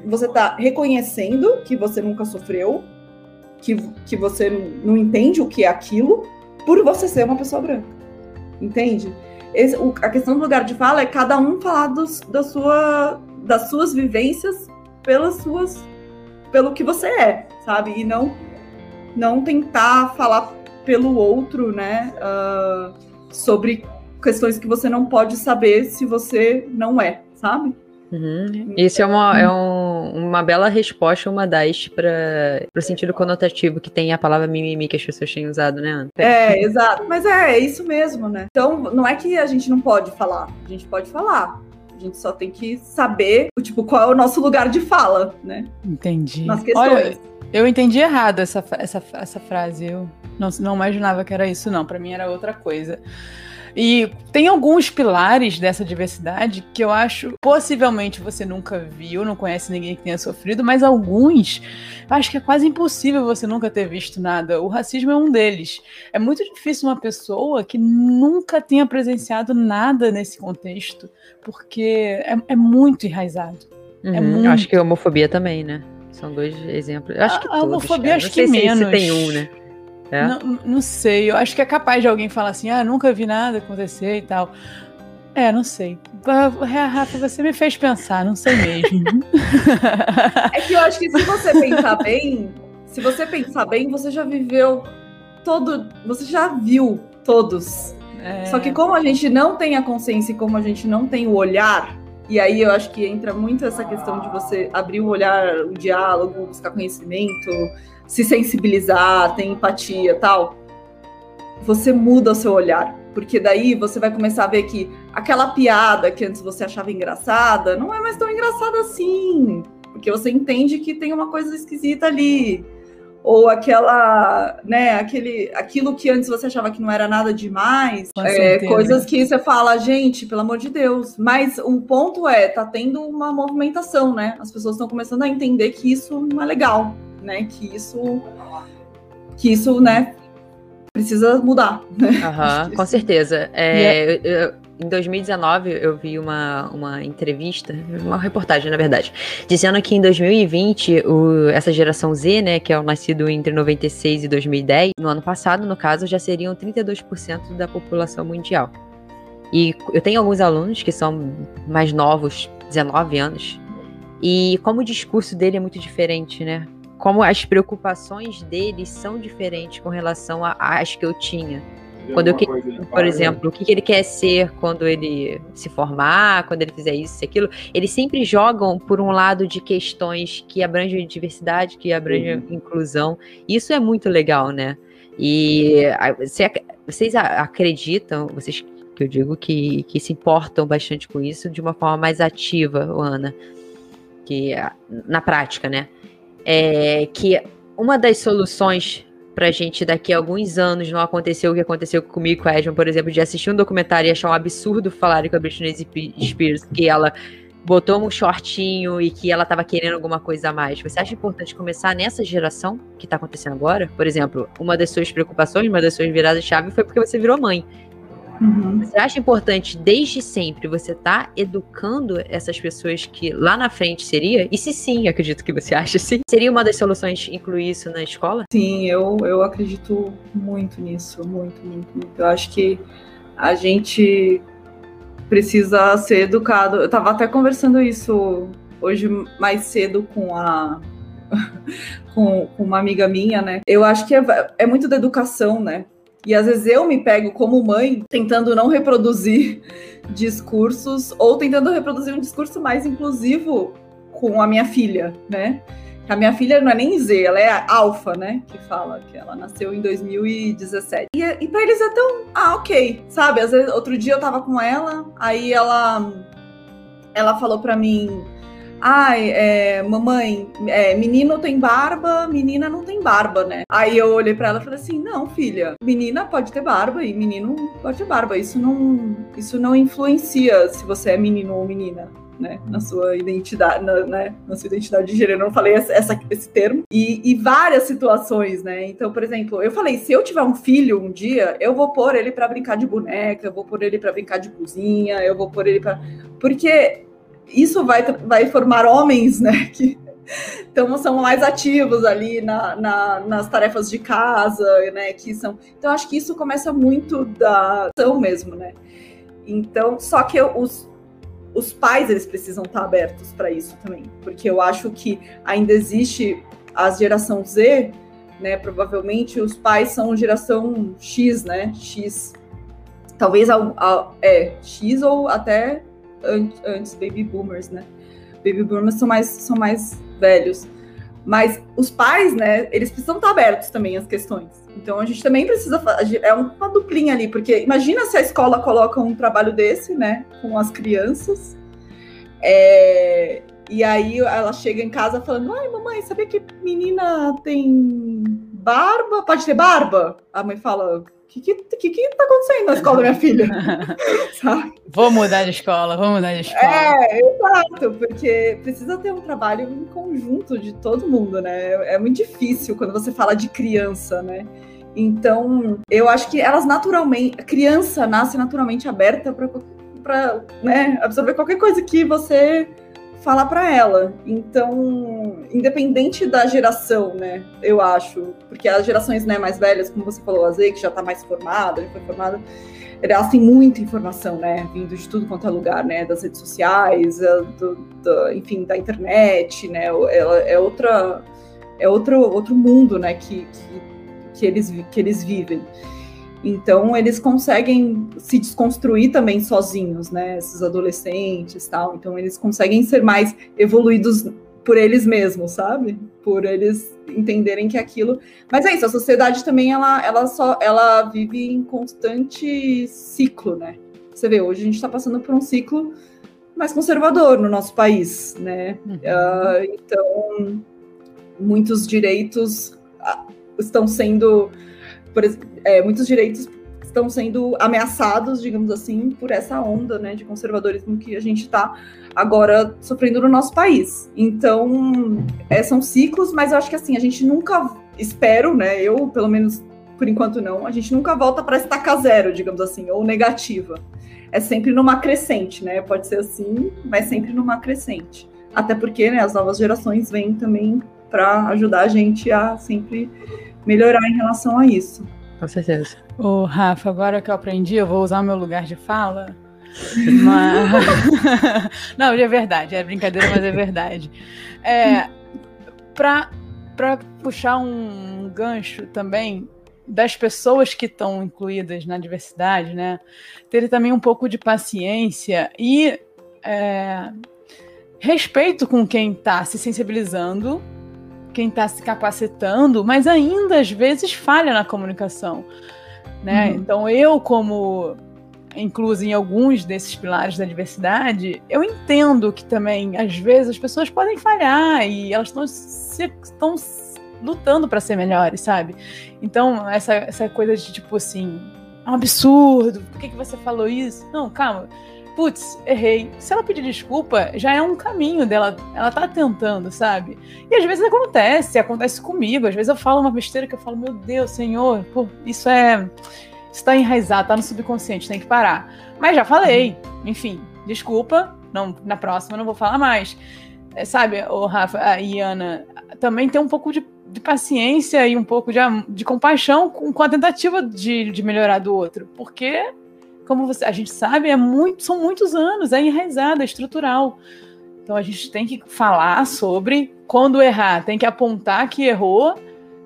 você tá reconhecendo que você nunca sofreu, que, que você não entende o que é aquilo, por você ser uma pessoa branca. Entende? Esse, o, a questão do lugar de fala é cada um falar dos, da sua, das suas vivências pelas suas pelo que você é, sabe? E não não tentar falar pelo outro, né? Uh, sobre questões que você não pode saber se você não é, sabe? Uhum. Isso é uma, é um, uma bela resposta, uma das para o sentido conotativo que tem a palavra mimimi que as pessoas têm usado, né, Ana? É, exato. Mas é, é isso mesmo, né? Então, não é que a gente não pode falar, a gente pode falar. A gente só tem que saber, tipo, qual é o nosso lugar de fala, né? Entendi. Nas questões. Olha, eu entendi errado essa, essa, essa frase. Eu não, não imaginava que era isso, não. Para mim era outra coisa. E tem alguns pilares dessa diversidade que eu acho possivelmente você nunca viu, não conhece ninguém que tenha sofrido, mas alguns eu acho que é quase impossível você nunca ter visto nada. O racismo é um deles. É muito difícil uma pessoa que nunca tenha presenciado nada nesse contexto, porque é, é muito enraizado. É uhum, é muito... Acho que a homofobia também, né? São dois exemplos. Eu acho que a, a homofobia acho que menos. Se tem um, né? É? Não, não sei, eu acho que é capaz de alguém falar assim, ah, nunca vi nada acontecer e tal. É, não sei. Rafa, você me fez pensar, não sei mesmo. é que eu acho que se você pensar bem, se você pensar bem, você já viveu todo, você já viu todos. É. Só que como a gente não tem a consciência e como a gente não tem o olhar, e aí eu acho que entra muito essa questão de você abrir o olhar, o diálogo, buscar conhecimento, se sensibilizar, ter empatia tal, você muda o seu olhar. Porque daí você vai começar a ver que aquela piada que antes você achava engraçada não é mais tão engraçada assim. Porque você entende que tem uma coisa esquisita ali. Ou aquela, né, aquele, aquilo que antes você achava que não era nada demais. É, coisas que você fala, gente, pelo amor de Deus. Mas o ponto é, tá tendo uma movimentação, né? As pessoas estão começando a entender que isso não é legal né? Que isso, que isso, né? Precisa mudar. Né? Uhum, com certeza. É, é, eu, em 2019 eu vi uma, uma entrevista, uma reportagem, na verdade, dizendo que em 2020 o, essa geração Z, né, que é o nascido entre 96 e 2010, no ano passado, no caso, já seriam 32% da população mundial. E eu tenho alguns alunos que são mais novos, 19 anos, e como o discurso dele é muito diferente, né? Como as preocupações deles são diferentes com relação às que eu tinha. Quando eu que, por exemplo, o que ele quer ser quando ele se formar, quando ele fizer isso e aquilo, eles sempre jogam por um lado de questões que abrangem diversidade, que abrangem uhum. inclusão. Isso é muito legal, né? E vocês acreditam, vocês que eu digo que, que se importam bastante com isso de uma forma mais ativa, Ana, que na prática, né? É, que uma das soluções pra gente daqui a alguns anos não acontecer o que aconteceu comigo com a Edmund, por exemplo, de assistir um documentário e achar um absurdo falar com a Britney Spears, que ela botou um shortinho e que ela tava querendo alguma coisa a mais. Você acha importante começar nessa geração que tá acontecendo agora? Por exemplo, uma das suas preocupações, uma das suas viradas-chave foi porque você virou mãe. Uhum. Você acha importante, desde sempre, você tá educando essas pessoas que lá na frente seria? E se sim, acredito que você acha sim, seria uma das soluções incluir isso na escola? Sim, eu, eu acredito muito nisso, muito, muito, muito. Eu acho que a gente precisa ser educado. Eu tava até conversando isso hoje mais cedo com a com, uma amiga minha, né? Eu acho que é, é muito da educação, né? E às vezes eu me pego como mãe tentando não reproduzir discursos ou tentando reproduzir um discurso mais inclusivo com a minha filha, né? A minha filha não é nem Z, ela é alfa, né? Que fala que ela nasceu em 2017. E, e pra eles é tão. Ah, ok. Sabe? Às vezes, outro dia eu tava com ela, aí ela ela falou para mim Ai, é, mamãe, é, menino tem barba, menina não tem barba, né? Aí eu olhei para ela e falei assim: não, filha, menina pode ter barba e menino pode ter barba. Isso não, isso não influencia se você é menino ou menina. Né, na sua identidade, na, né, na sua identidade de gênero, eu não falei essa, esse termo, e, e, várias situações, né? Então, por exemplo, eu falei, se eu tiver um filho um dia, eu vou pôr ele para brincar de boneca, eu vou pôr ele para brincar de cozinha, eu vou pôr ele para porque isso vai, vai formar homens, né? Que então são mais ativos ali na, na, nas tarefas de casa, né? Que são. Então acho que isso começa muito da ação mesmo, né? Então, só que os, os pais eles precisam estar abertos para isso também, porque eu acho que ainda existe a geração Z, né? Provavelmente os pais são geração X, né? X, talvez a, a, é X ou até antes baby boomers, né? Baby boomers são mais, são mais velhos. Mas os pais, né, eles precisam estar abertos também às questões. Então a gente também precisa é uma duplinha ali, porque imagina se a escola coloca um trabalho desse, né, com as crianças, é, e aí ela chega em casa falando, ai mamãe, sabia que menina tem barba? Pode ter barba? A mãe fala, que, que, que, que tá acontecendo na escola da minha filha? Vou mudar de escola, vou mudar de escola. É, exato, porque precisa ter um trabalho em conjunto de todo mundo, né? É muito difícil quando você fala de criança, né? Então, eu acho que elas naturalmente, a criança nasce naturalmente aberta para né, absorver qualquer coisa que você falar para ela. Então, independente da geração, né, eu acho, porque as gerações né, mais velhas, como você falou, a Z, que já está mais formada, já foi formada, elas têm muita informação, né, vindo de tudo quanto é lugar, né, das redes sociais, eh, do, do, enfim, da internet, né, ela é outra, é outro, outro mundo, né, que, que, que eles, que eles vivem. Então eles conseguem se desconstruir também sozinhos, né? Esses adolescentes, tal. Então eles conseguem ser mais evoluídos por eles mesmos, sabe? Por eles entenderem que aquilo. Mas é isso. A sociedade também ela, ela só ela vive em constante ciclo, né? Você vê hoje a gente está passando por um ciclo mais conservador no nosso país, né? Uhum. Uh, então muitos direitos ah, estão sendo por, é, muitos direitos estão sendo ameaçados, digamos assim, por essa onda né, de conservadorismo que a gente está agora sofrendo no nosso país. Então, é, são ciclos, mas eu acho que assim, a gente nunca, espero, né? Eu, pelo menos por enquanto não, a gente nunca volta para estaca zero, digamos assim, ou negativa. É sempre numa crescente, né? Pode ser assim, mas sempre numa crescente. Até porque né, as novas gerações vêm também para ajudar a gente a sempre melhorar em relação a isso. Com certeza. Ô, Rafa, agora que eu aprendi, eu vou usar o meu lugar de fala. Mas... Não, é verdade, é brincadeira, mas é verdade. É, para puxar um gancho também das pessoas que estão incluídas na diversidade, né? Ter também um pouco de paciência e é, respeito com quem está se sensibilizando quem está se capacitando, mas ainda às vezes falha na comunicação. Né? Uhum. Então, eu, como incluso em alguns desses pilares da diversidade, eu entendo que também, às vezes, as pessoas podem falhar e elas estão lutando para ser melhores, sabe? Então, essa, essa coisa de tipo assim, é um absurdo, por que, que você falou isso? Não, calma putz, errei. Se ela pedir desculpa, já é um caminho dela. Ela tá tentando, sabe? E às vezes acontece, acontece comigo. Às vezes eu falo uma besteira que eu falo, meu Deus, Senhor, pô, isso é. Isso tá enraizado, tá no subconsciente, tem que parar. Mas já falei. Enfim, desculpa. Não, na próxima não vou falar mais. É, sabe, o Rafa e Ana, também tem um pouco de, de paciência e um pouco de, de compaixão com, com a tentativa de, de melhorar do outro. Porque como você, a gente sabe, é muito, são muitos anos, é enraizado, é estrutural. Então a gente tem que falar sobre quando errar, tem que apontar que errou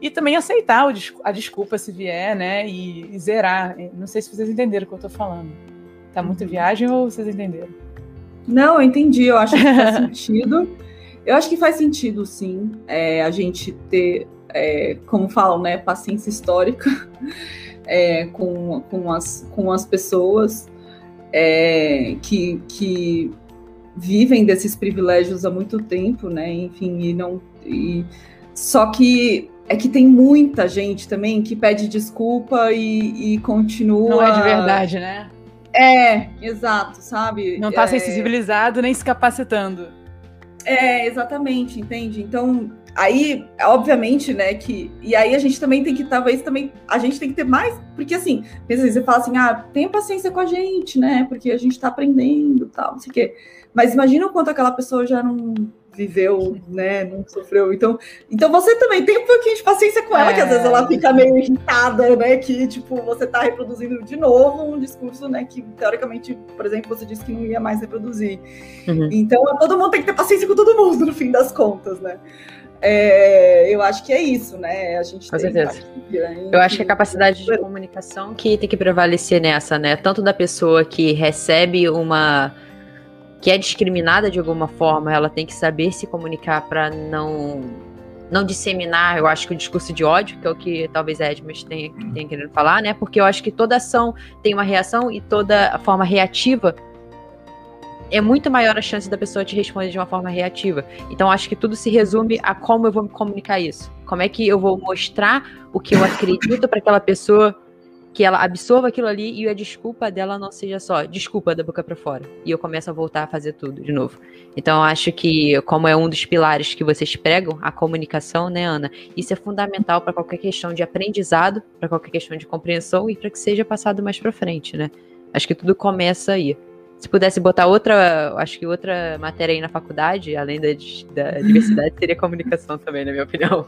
e também aceitar a desculpa se vier, né? E, e, zerar. Não sei se vocês entenderam o que eu tô falando. Tá muito uhum. viagem ou vocês entenderam? Não, eu entendi, eu acho que faz sentido. Eu acho que faz sentido, sim, é, a gente ter, é, como falam, né, paciência histórica é, com, com, as, com as pessoas é, que, que vivem desses privilégios há muito tempo, né? Enfim, e não. E, só que é que tem muita gente também que pede desculpa e, e continua. Não é de verdade, né? É, exato, sabe? Não está é... sensibilizado nem se capacitando. É, exatamente, entende? Então, aí, obviamente, né, que. E aí a gente também tem que, talvez também, a gente tem que ter mais. Porque assim, você fala assim, ah, tenha paciência com a gente, né? Porque a gente está aprendendo tal, não sei o quê. Mas imagina o quanto aquela pessoa já não viveu, né, não sofreu. Então, então você também tem um pouquinho de paciência com ela, é. que às vezes ela fica meio irritada, né, que tipo, você tá reproduzindo de novo um discurso, né, que teoricamente, por exemplo, você disse que não ia mais reproduzir. Uhum. Então, todo mundo tem que ter paciência com todo mundo no fim das contas, né? É, eu acho que é isso, né? A gente com certeza. eu acho que a capacidade de comunicação que tem que prevalecer nessa, né? Tanto da pessoa que recebe uma que é discriminada de alguma forma, ela tem que saber se comunicar para não não disseminar, eu acho que o discurso de ódio, que é o que talvez a Edmund tenha, tenha querendo falar, né? Porque eu acho que toda ação tem uma reação e toda forma reativa é muito maior a chance da pessoa te responder de uma forma reativa. Então acho que tudo se resume a como eu vou me comunicar isso. Como é que eu vou mostrar o que eu acredito para aquela pessoa que ela absorva aquilo ali e a desculpa dela não seja só desculpa da boca para fora. E eu começo a voltar a fazer tudo de novo. Então acho que, como é um dos pilares que vocês pregam, a comunicação, né, Ana? Isso é fundamental para qualquer questão de aprendizado, para qualquer questão de compreensão e para que seja passado mais para frente, né? Acho que tudo começa aí. Se pudesse botar outra, acho que outra matéria aí na faculdade, além da, da diversidade, seria comunicação também, na minha opinião.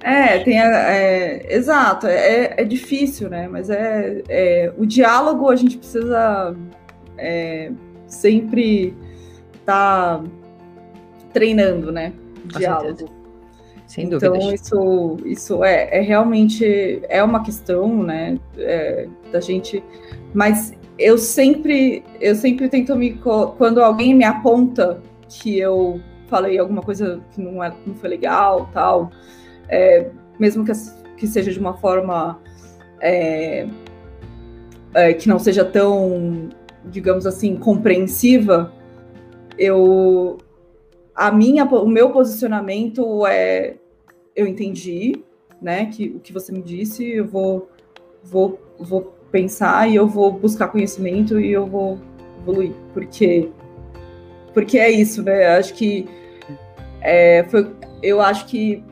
É, tem a, é, exato, é, é difícil, né? Mas é, é o diálogo a gente precisa é, sempre estar tá treinando, né? O diálogo. Sem dúvida. Então isso, isso é, é realmente é uma questão, né? É, da gente, mas eu sempre eu sempre tento me quando alguém me aponta que eu falei alguma coisa que não, é, não foi legal, tal é, mesmo que, que, seja de uma forma é, é, que não seja tão, digamos assim, compreensiva, eu a minha, o meu posicionamento é eu entendi, né, que o que você me disse, eu vou, vou, vou pensar e eu vou buscar conhecimento e eu vou evoluir, porque porque é isso, né? Acho que é, foi, eu acho que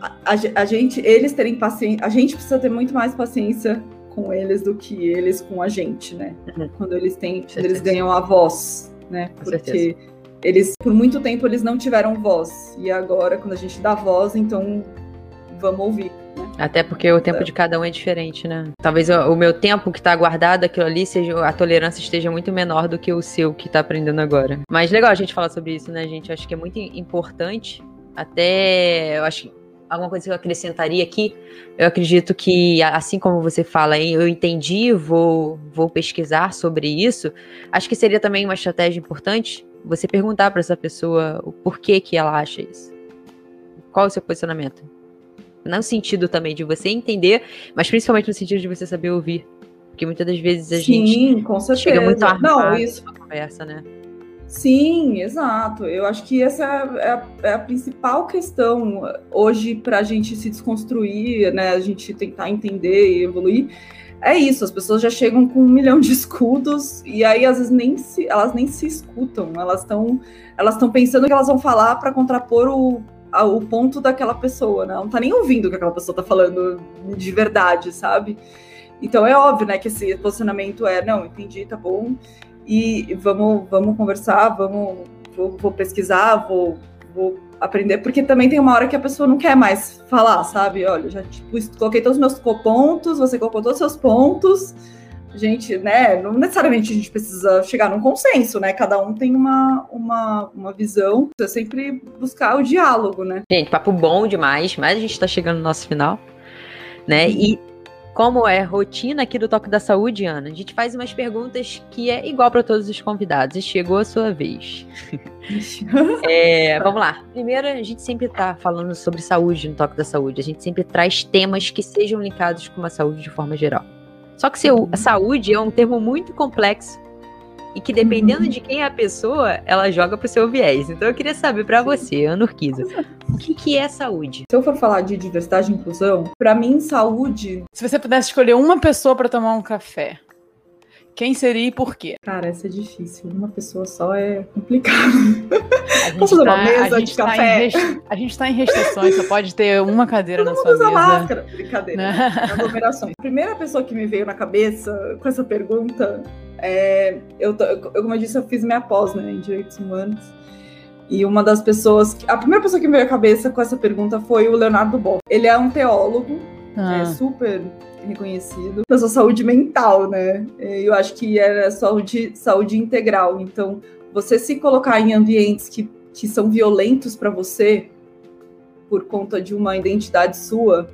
a, a, gente, eles terem paciência, a gente precisa ter muito mais paciência com eles do que eles com a gente, né? Uhum. Quando eles têm, quando eles ganham a voz, né? Com Porque certeza. eles, por muito tempo, eles não tiveram voz. E agora, quando a gente dá voz, então vamos ouvir. Até porque o tempo de cada um é diferente, né? Talvez o, meu tempo que está guardado aquilo ali seja a tolerância esteja muito menor do que o seu que está aprendendo agora. Mas legal a gente falar sobre isso, né, gente? Acho que é muito importante. Até eu acho que alguma coisa que eu acrescentaria aqui, eu acredito que, assim como você fala, hein, eu entendi, vou, vou pesquisar sobre isso, acho que seria também uma estratégia importante você perguntar para essa pessoa o porquê que ela acha isso. Qual o seu posicionamento? No sentido também de você entender, mas principalmente no sentido de você saber ouvir. Porque muitas das vezes a Sim, gente com certeza. chega muito armado Não, isso... na conversa, né? Sim, exato. Eu acho que essa é a, é a principal questão hoje para a gente se desconstruir, né? A gente tentar entender e evoluir. É isso, as pessoas já chegam com um milhão de escudos e aí às vezes nem se, elas nem se escutam, elas estão elas estão pensando que elas vão falar para contrapor o, o ponto daquela pessoa, né? Ela não tá nem ouvindo o que aquela pessoa tá falando de verdade, sabe? Então é óbvio, né, que esse posicionamento é, não, entendi, tá bom e vamos, vamos conversar, vamos, vou, vou pesquisar, vou, vou aprender, porque também tem uma hora que a pessoa não quer mais falar, sabe? Olha, já tipo, coloquei todos os meus pontos, você colocou todos os seus pontos. Gente, né? Não necessariamente a gente precisa chegar num consenso, né? Cada um tem uma, uma, uma visão. É sempre buscar o diálogo, né? Gente, papo bom demais, mas a gente tá chegando no nosso final, né? E como é rotina aqui do Toque da Saúde, Ana, a gente faz umas perguntas que é igual para todos os convidados. E chegou a sua vez. é, vamos lá. Primeiro, a gente sempre está falando sobre saúde no Toque da Saúde. A gente sempre traz temas que sejam linkados com a saúde de forma geral. Só que seu, a saúde é um termo muito complexo e que dependendo de quem é a pessoa, ela joga pro seu viés. Então eu queria saber para você, Ana Urquiza, o que, que é saúde? Se eu for falar de diversidade e inclusão, para mim saúde. Se você pudesse escolher uma pessoa para tomar um café, quem seria e por quê? Cara, essa é difícil. Uma pessoa só é complicado. A gente tá, uma mesa de tá café? A gente tá em restrições, só pode ter uma cadeira na sua mesa. máscara. Brincadeira. Aglomerações. A primeira pessoa que me veio na cabeça com essa pergunta é. Eu, eu, como eu disse, eu fiz minha pós né, em Direitos Humanos. E uma das pessoas. A primeira pessoa que me veio à cabeça com essa pergunta foi o Leonardo Boff. Ele é um teólogo, ah. é super reconhecido da sua saúde mental, né? Eu acho que era saúde, saúde integral. Então, você se colocar em ambientes que, que são violentos para você por conta de uma identidade sua,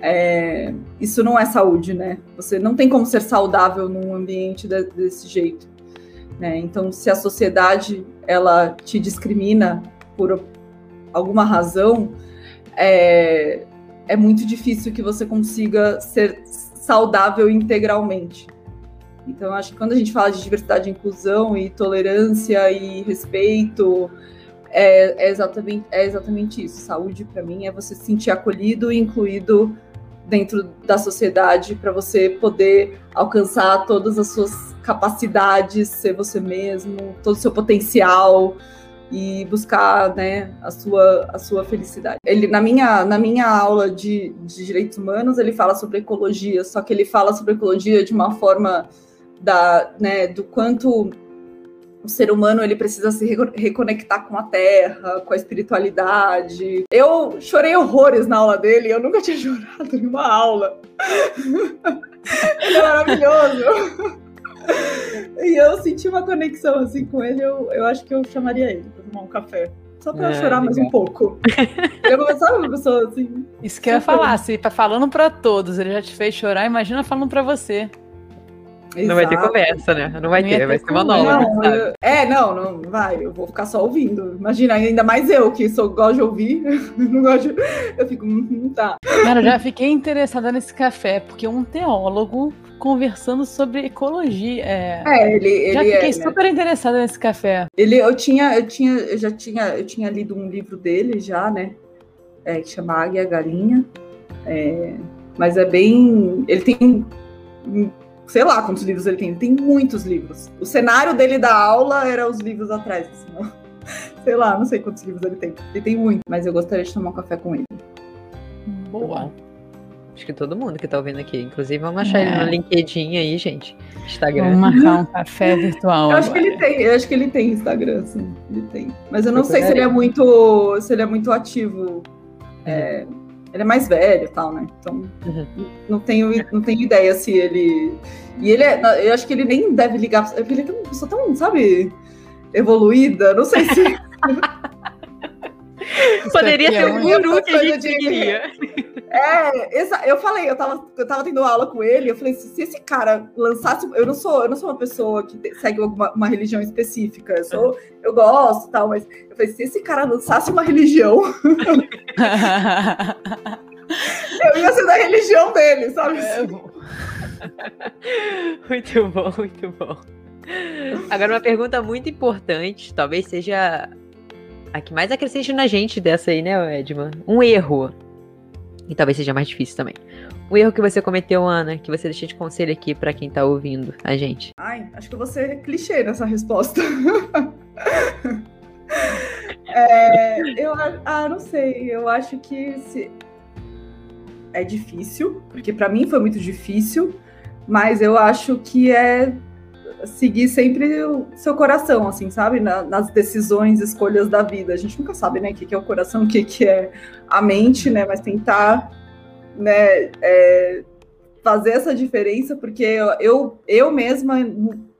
é, isso não é saúde, né? Você não tem como ser saudável num ambiente de, desse jeito. Né? Então, se a sociedade ela te discrimina por alguma razão, é, é muito difícil que você consiga ser saudável integralmente. Então, acho que quando a gente fala de diversidade, inclusão e tolerância e respeito, é, é exatamente, é exatamente isso. Saúde, para mim, é você se sentir acolhido e incluído dentro da sociedade para você poder alcançar todas as suas capacidades, ser você mesmo, todo o seu potencial e buscar né, a, sua, a sua felicidade. Ele, na, minha, na minha aula de, de direitos humanos, ele fala sobre ecologia, só que ele fala sobre ecologia de uma forma da, né, do quanto o ser humano ele precisa se reconectar com a terra, com a espiritualidade. Eu chorei horrores na aula dele, eu nunca tinha chorado em uma aula. ele é maravilhoso. e eu senti uma conexão assim com ele, eu, eu acho que eu chamaria ele para tomar um café. Só pra é, chorar legal. mais um pouco. eu sabe uma pessoa assim. Isso que eu ia falar, se tá falando para todos, ele já te fez chorar, imagina falando para você. Exato. Não vai ter conversa, né? Não vai não ter, ter, vai ser monólogo. Não, eu, é, não, não vai. Eu vou ficar só ouvindo. Imagina, ainda mais eu, que sou, gosto de ouvir. não gosto de, Eu fico, hum, tá. Cara, eu já fiquei interessada nesse café, porque um teólogo conversando sobre ecologia. É, é ele, ele já fiquei é, né? super né? interessada nesse café. Ele, eu tinha, eu tinha, eu já tinha, eu tinha lido um livro dele já, né? É, que chama Águia Galinha. É, mas é bem. Ele tem. Sei lá quantos livros ele tem. Ele tem muitos livros. O cenário dele da aula era os livros atrás. Assim, sei lá, não sei quantos livros ele tem. Ele tem muito, mas eu gostaria de tomar um café com ele. Boa. Acho que todo mundo que tá ouvindo aqui. Inclusive, vamos achar é. ele no LinkedIn aí, gente. Instagram. Vamos marcar um café virtual. eu acho agora. que ele tem, eu acho que ele tem Instagram, sim. Ele tem. Mas eu não sei se ele é muito. se ele é muito ativo. É, ele é mais velho e tal, né? Então uhum. não, tenho, não tenho ideia se ele. E ele é. Eu acho que ele nem deve ligar. Porque ele é uma pessoa tão, sabe, evoluída. Não sei se. Poderia ser um guru que a gente seguiria. É, eu falei, eu tava, eu tava tendo aula com ele, eu falei, se, se esse cara lançasse. Eu não sou, eu não sou uma pessoa que te, segue uma, uma, religião específica. Eu, sou, eu gosto tal, mas eu falei, se esse cara lançasse uma religião. eu ia ser da religião dele, sabe? É, muito bom, muito bom. Agora, uma pergunta muito importante, talvez seja a que mais acrescente na gente dessa aí, né, Edman? Um erro. E talvez seja mais difícil também. Um erro que você cometeu, Ana, que você deixa de conselho aqui para quem tá ouvindo a gente. Ai, acho que vou ser clichê nessa resposta. é, eu ah, não sei. Eu acho que se... é difícil, porque para mim foi muito difícil, mas eu acho que é seguir sempre o seu coração, assim, sabe? Na, nas decisões, escolhas da vida. A gente nunca sabe, né, o que, que é o coração, o que, que é a mente, né? Mas tentar, né, é, fazer essa diferença, porque eu, eu, mesma,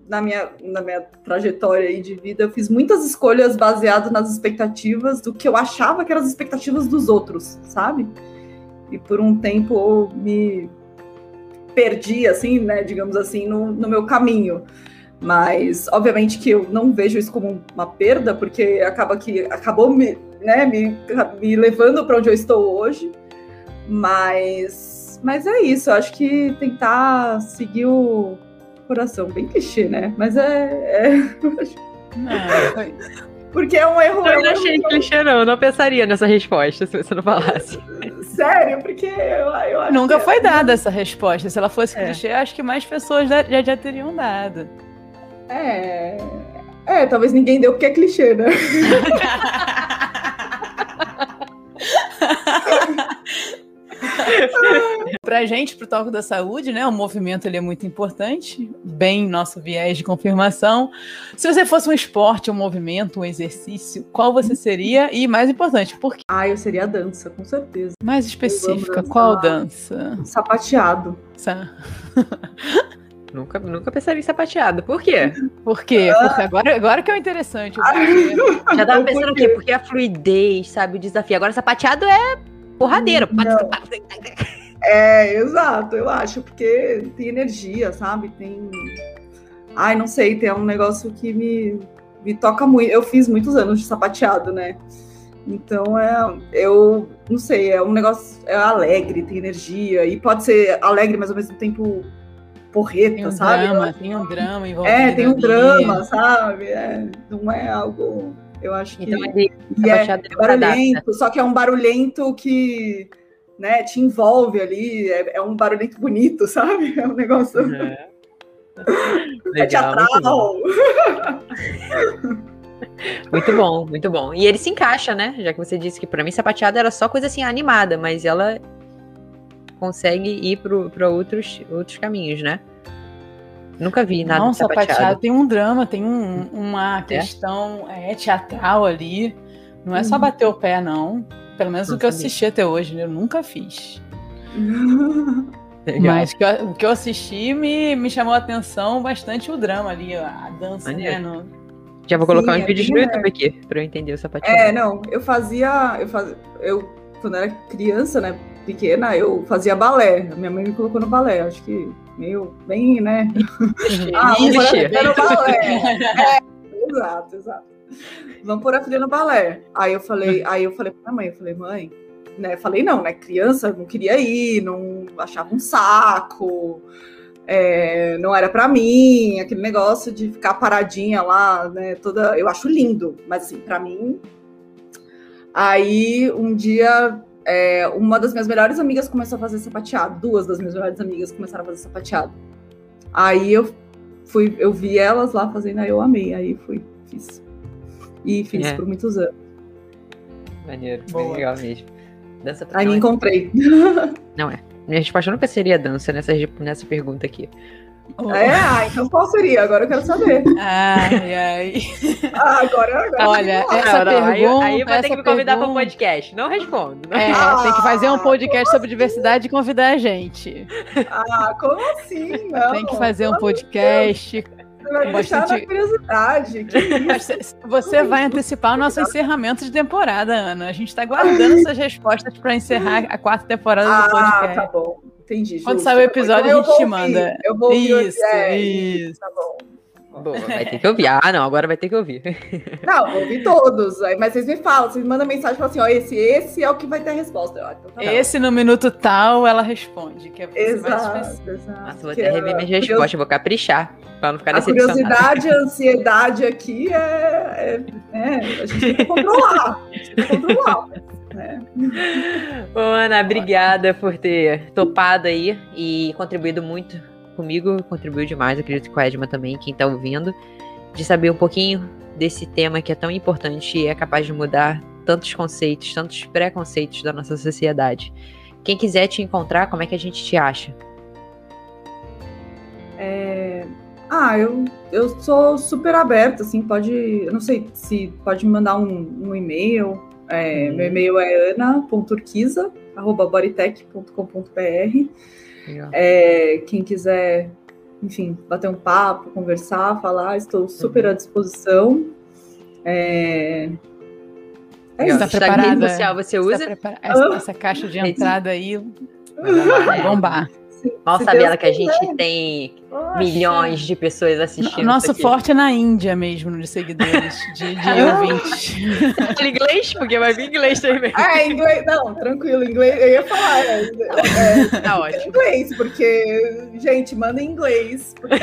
na minha, na minha trajetória aí de vida, eu fiz muitas escolhas baseadas nas expectativas do que eu achava que eram as expectativas dos outros, sabe? E por um tempo me perdi, assim, né, digamos assim, no, no meu caminho. Mas, obviamente, que eu não vejo isso como uma perda, porque acaba que acabou me, né, me, me levando para onde eu estou hoje. Mas, mas é isso, eu acho que tentar seguir o coração. Bem clichê, né? Mas é. é... Não, foi- Porque é um erro. é Eu um não erro achei clichê, não. Eu não pensaria nessa resposta se você não falasse. Sério, porque eu, eu acho Nunca que foi é- dada essa resposta. Se ela fosse É. clichê, acho que mais pessoas já, já teriam dado. É. É, talvez ninguém deu porque é clichê, né? Pra gente, pro Toque da Saúde, né? O movimento ele é muito importante, bem nosso viés de confirmação. Se você fosse um esporte, um movimento, um exercício, qual você seria? E mais importante, por quê? Ah, eu seria a dança, com certeza. Mais específica, qual dança? Sapateado. Sa- Nunca, nunca pensaria em sapateado. Por quê? Por quê? Porque agora, agora que é o interessante. o porquê. Já tava Não, pensando o quê? quê? Porque a fluidez, sabe, o desafio. Agora sapateado é porradeiro. É, exato, eu acho, porque tem energia, sabe? Tem. Ai, não sei, tem um negócio que me, me toca muito. Eu fiz muitos anos de sapateado, né? Então é. Eu não sei, é um negócio é alegre, tem energia. E pode ser alegre, mas ao mesmo tempo porreta, Tem um sabe? drama, tem um drama envolvido. É, tem um ali. drama, sabe? É, não é algo. Eu acho que. Então ele E é adapta. barulhento, só que é um barulhento que né, te envolve ali, é, é um barulhento bonito, sabe? É um negócio É. é Legal, muito bom. teatral. Muito bom, muito bom. E ele se encaixa, né? Já que você disse que pra mim sapateado era só coisa assim animada, mas ela consegue ir para outros, outros caminhos, né? Nunca vi nada Não, sapateado. sapateado tem um drama, tem um- uma questão é, teatral ali. Não é só Uhum. bater o pé, não. Pelo menos Não o que eu sabia. assisti até hoje, né? eu nunca fiz. Legal. Mas que eu- o que eu assisti me, me chamou a atenção bastante o drama ali, a dança, Maneiro. né? no- Já vou colocar Sim, uns é vídeos bem no. YouTube aqui, pra eu entender o sapateado. É, não, eu fazia. Eu, faz, eu, quando era criança, né, pequena, eu fazia balé. A minha mãe me colocou no balé, acho que meio bem, né? Ah, vamos pôr a Clichê. filha no balé. É, exato, exato. Vamos pôr a filha no balé. Aí eu falei, aí eu falei pra minha mãe, eu falei, mãe, né? Falei, não, né? Criança, não queria ir, não achava um saco, é, não era pra mim, aquele negócio de ficar paradinha lá, né? Toda. Eu acho lindo, mas assim, pra mim. Aí um dia é, uma das minhas melhores amigas começou a fazer sapateado. Duas das minhas melhores amigas começaram a fazer sapateado. Aí eu fui, eu vi elas lá fazendo, aí eu amei, aí fui, fiz. E fiz É. por muitos anos. Maneiro, bem Boa. legal mesmo. Dança pra Aí me não, encontrei. Minha resposta nunca seria dança nessa, nessa pergunta aqui. É, ah, então qual seria? Agora eu quero saber. Ai, ai. Ah, agora, agora. Olha, essa Não, não, aí, pergunta. aí vai ter que me convidar para um pergunta- podcast. Não respondo. Não É, Ah, tem que fazer um podcast sobre diversidade e convidar a gente. Ah, como assim? Não. Tem que fazer um podcast. Você vai deixar bastante- na curiosidade. Você, vai antecipar o nosso encerramento de temporada, Ana. A gente está guardando essas respostas para encerrar a quarta temporada do Ah, podcast. tá bom. Entendi. Quando sair o episódio, Então a eu gente te ouvir, manda. Eu vou ouvir. Isso, é, isso. Tá bom. Boa, vai ter que ouvir. Ah, não, agora vai ter que ouvir. Não, vou ouvir todos. Mas vocês me falam, vocês me mandam mensagem e falam assim: ó, esse, esse é o que vai ter a resposta. Eu, ah, então tá bom. Esse no minuto tal ela responde, que é ser mais Exato, exato. Nossa, vou Que até rever a minhas curios- respostas, vou caprichar. Pra não ficar A decepcionado. curiosidade, a ansiedade aqui é, é, é, A gente tem que controlar. A gente tem que controlar. né? Ô, Ana, obrigada por ter topado aí e contribuído muito comigo. Contribuiu demais, acredito que com a Edma também, quem tá ouvindo. De saber um pouquinho desse tema que é tão importante e é capaz de mudar tantos conceitos, tantos preconceitos da nossa sociedade. Quem quiser te encontrar, como é que a gente te acha? É, Ah, eu, eu sou super aberta, assim, pode. Eu não sei se pode me mandar um, um e-mail. É, Uhum. Meu e-mail é ana.turquiza.bodytech.com.br. É, quem quiser, enfim, bater um papo, conversar, falar, estou super à disposição. É, é isso. Está Instagram, preparada? rede social você Está usa? prepara- Essa, essa caixa de entrada aí Vai né? bombar. Mal sabe ela que a gente tem Poxa. milhões de pessoas assistindo. Nosso forte é na Índia mesmo, de seguidores, de, de ouvintes. inglês? Porque vai vir inglês também. Ah, inglês. Não, tranquilo, inglês. Eu ia falar. É, é, tá ótimo. Inglês, porque, gente, manda em inglês. Porque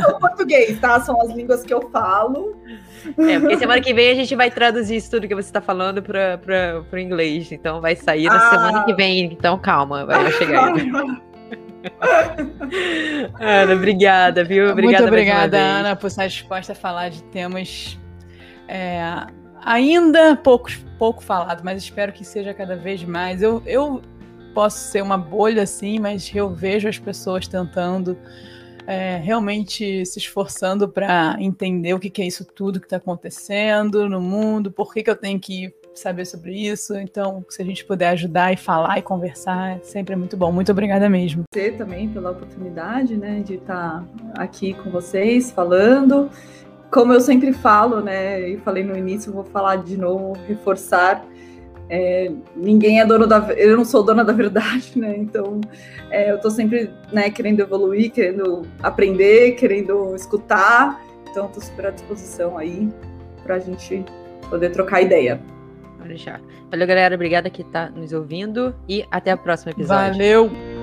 não, português, tá? São as línguas que eu falo. É, porque semana que vem a gente vai traduzir isso tudo que você está falando para o inglês. Então vai sair na ah. semana que vem. Então calma, vai chegar. Ana, obrigada, viu? Obrigada Muito obrigada, Ana, por estar disposta a falar de temas é, ainda pouco, pouco falados, mas espero que seja cada vez mais. Eu, eu posso ser uma bolha assim, mas eu vejo as pessoas tentando é, realmente se esforçando para entender o que, que, é isso tudo que está acontecendo no mundo, por que, que eu tenho que saber sobre isso. Então, se a gente puder ajudar e falar e conversar, sempre é muito bom. Muito obrigada mesmo. Você também pela oportunidade, né, de estar aqui com vocês falando. Como eu sempre falo, né, e falei no início, vou falar de novo, reforçar é, ninguém é dono da. Eu não sou dona da verdade, né? Então, é, eu estou sempre né, querendo evoluir, querendo aprender, querendo escutar. Então, estou super à disposição aí para a gente poder trocar ideia. Pode deixar. Valeu, galera. Obrigada que está nos ouvindo e até o próximo episódio. Valeu!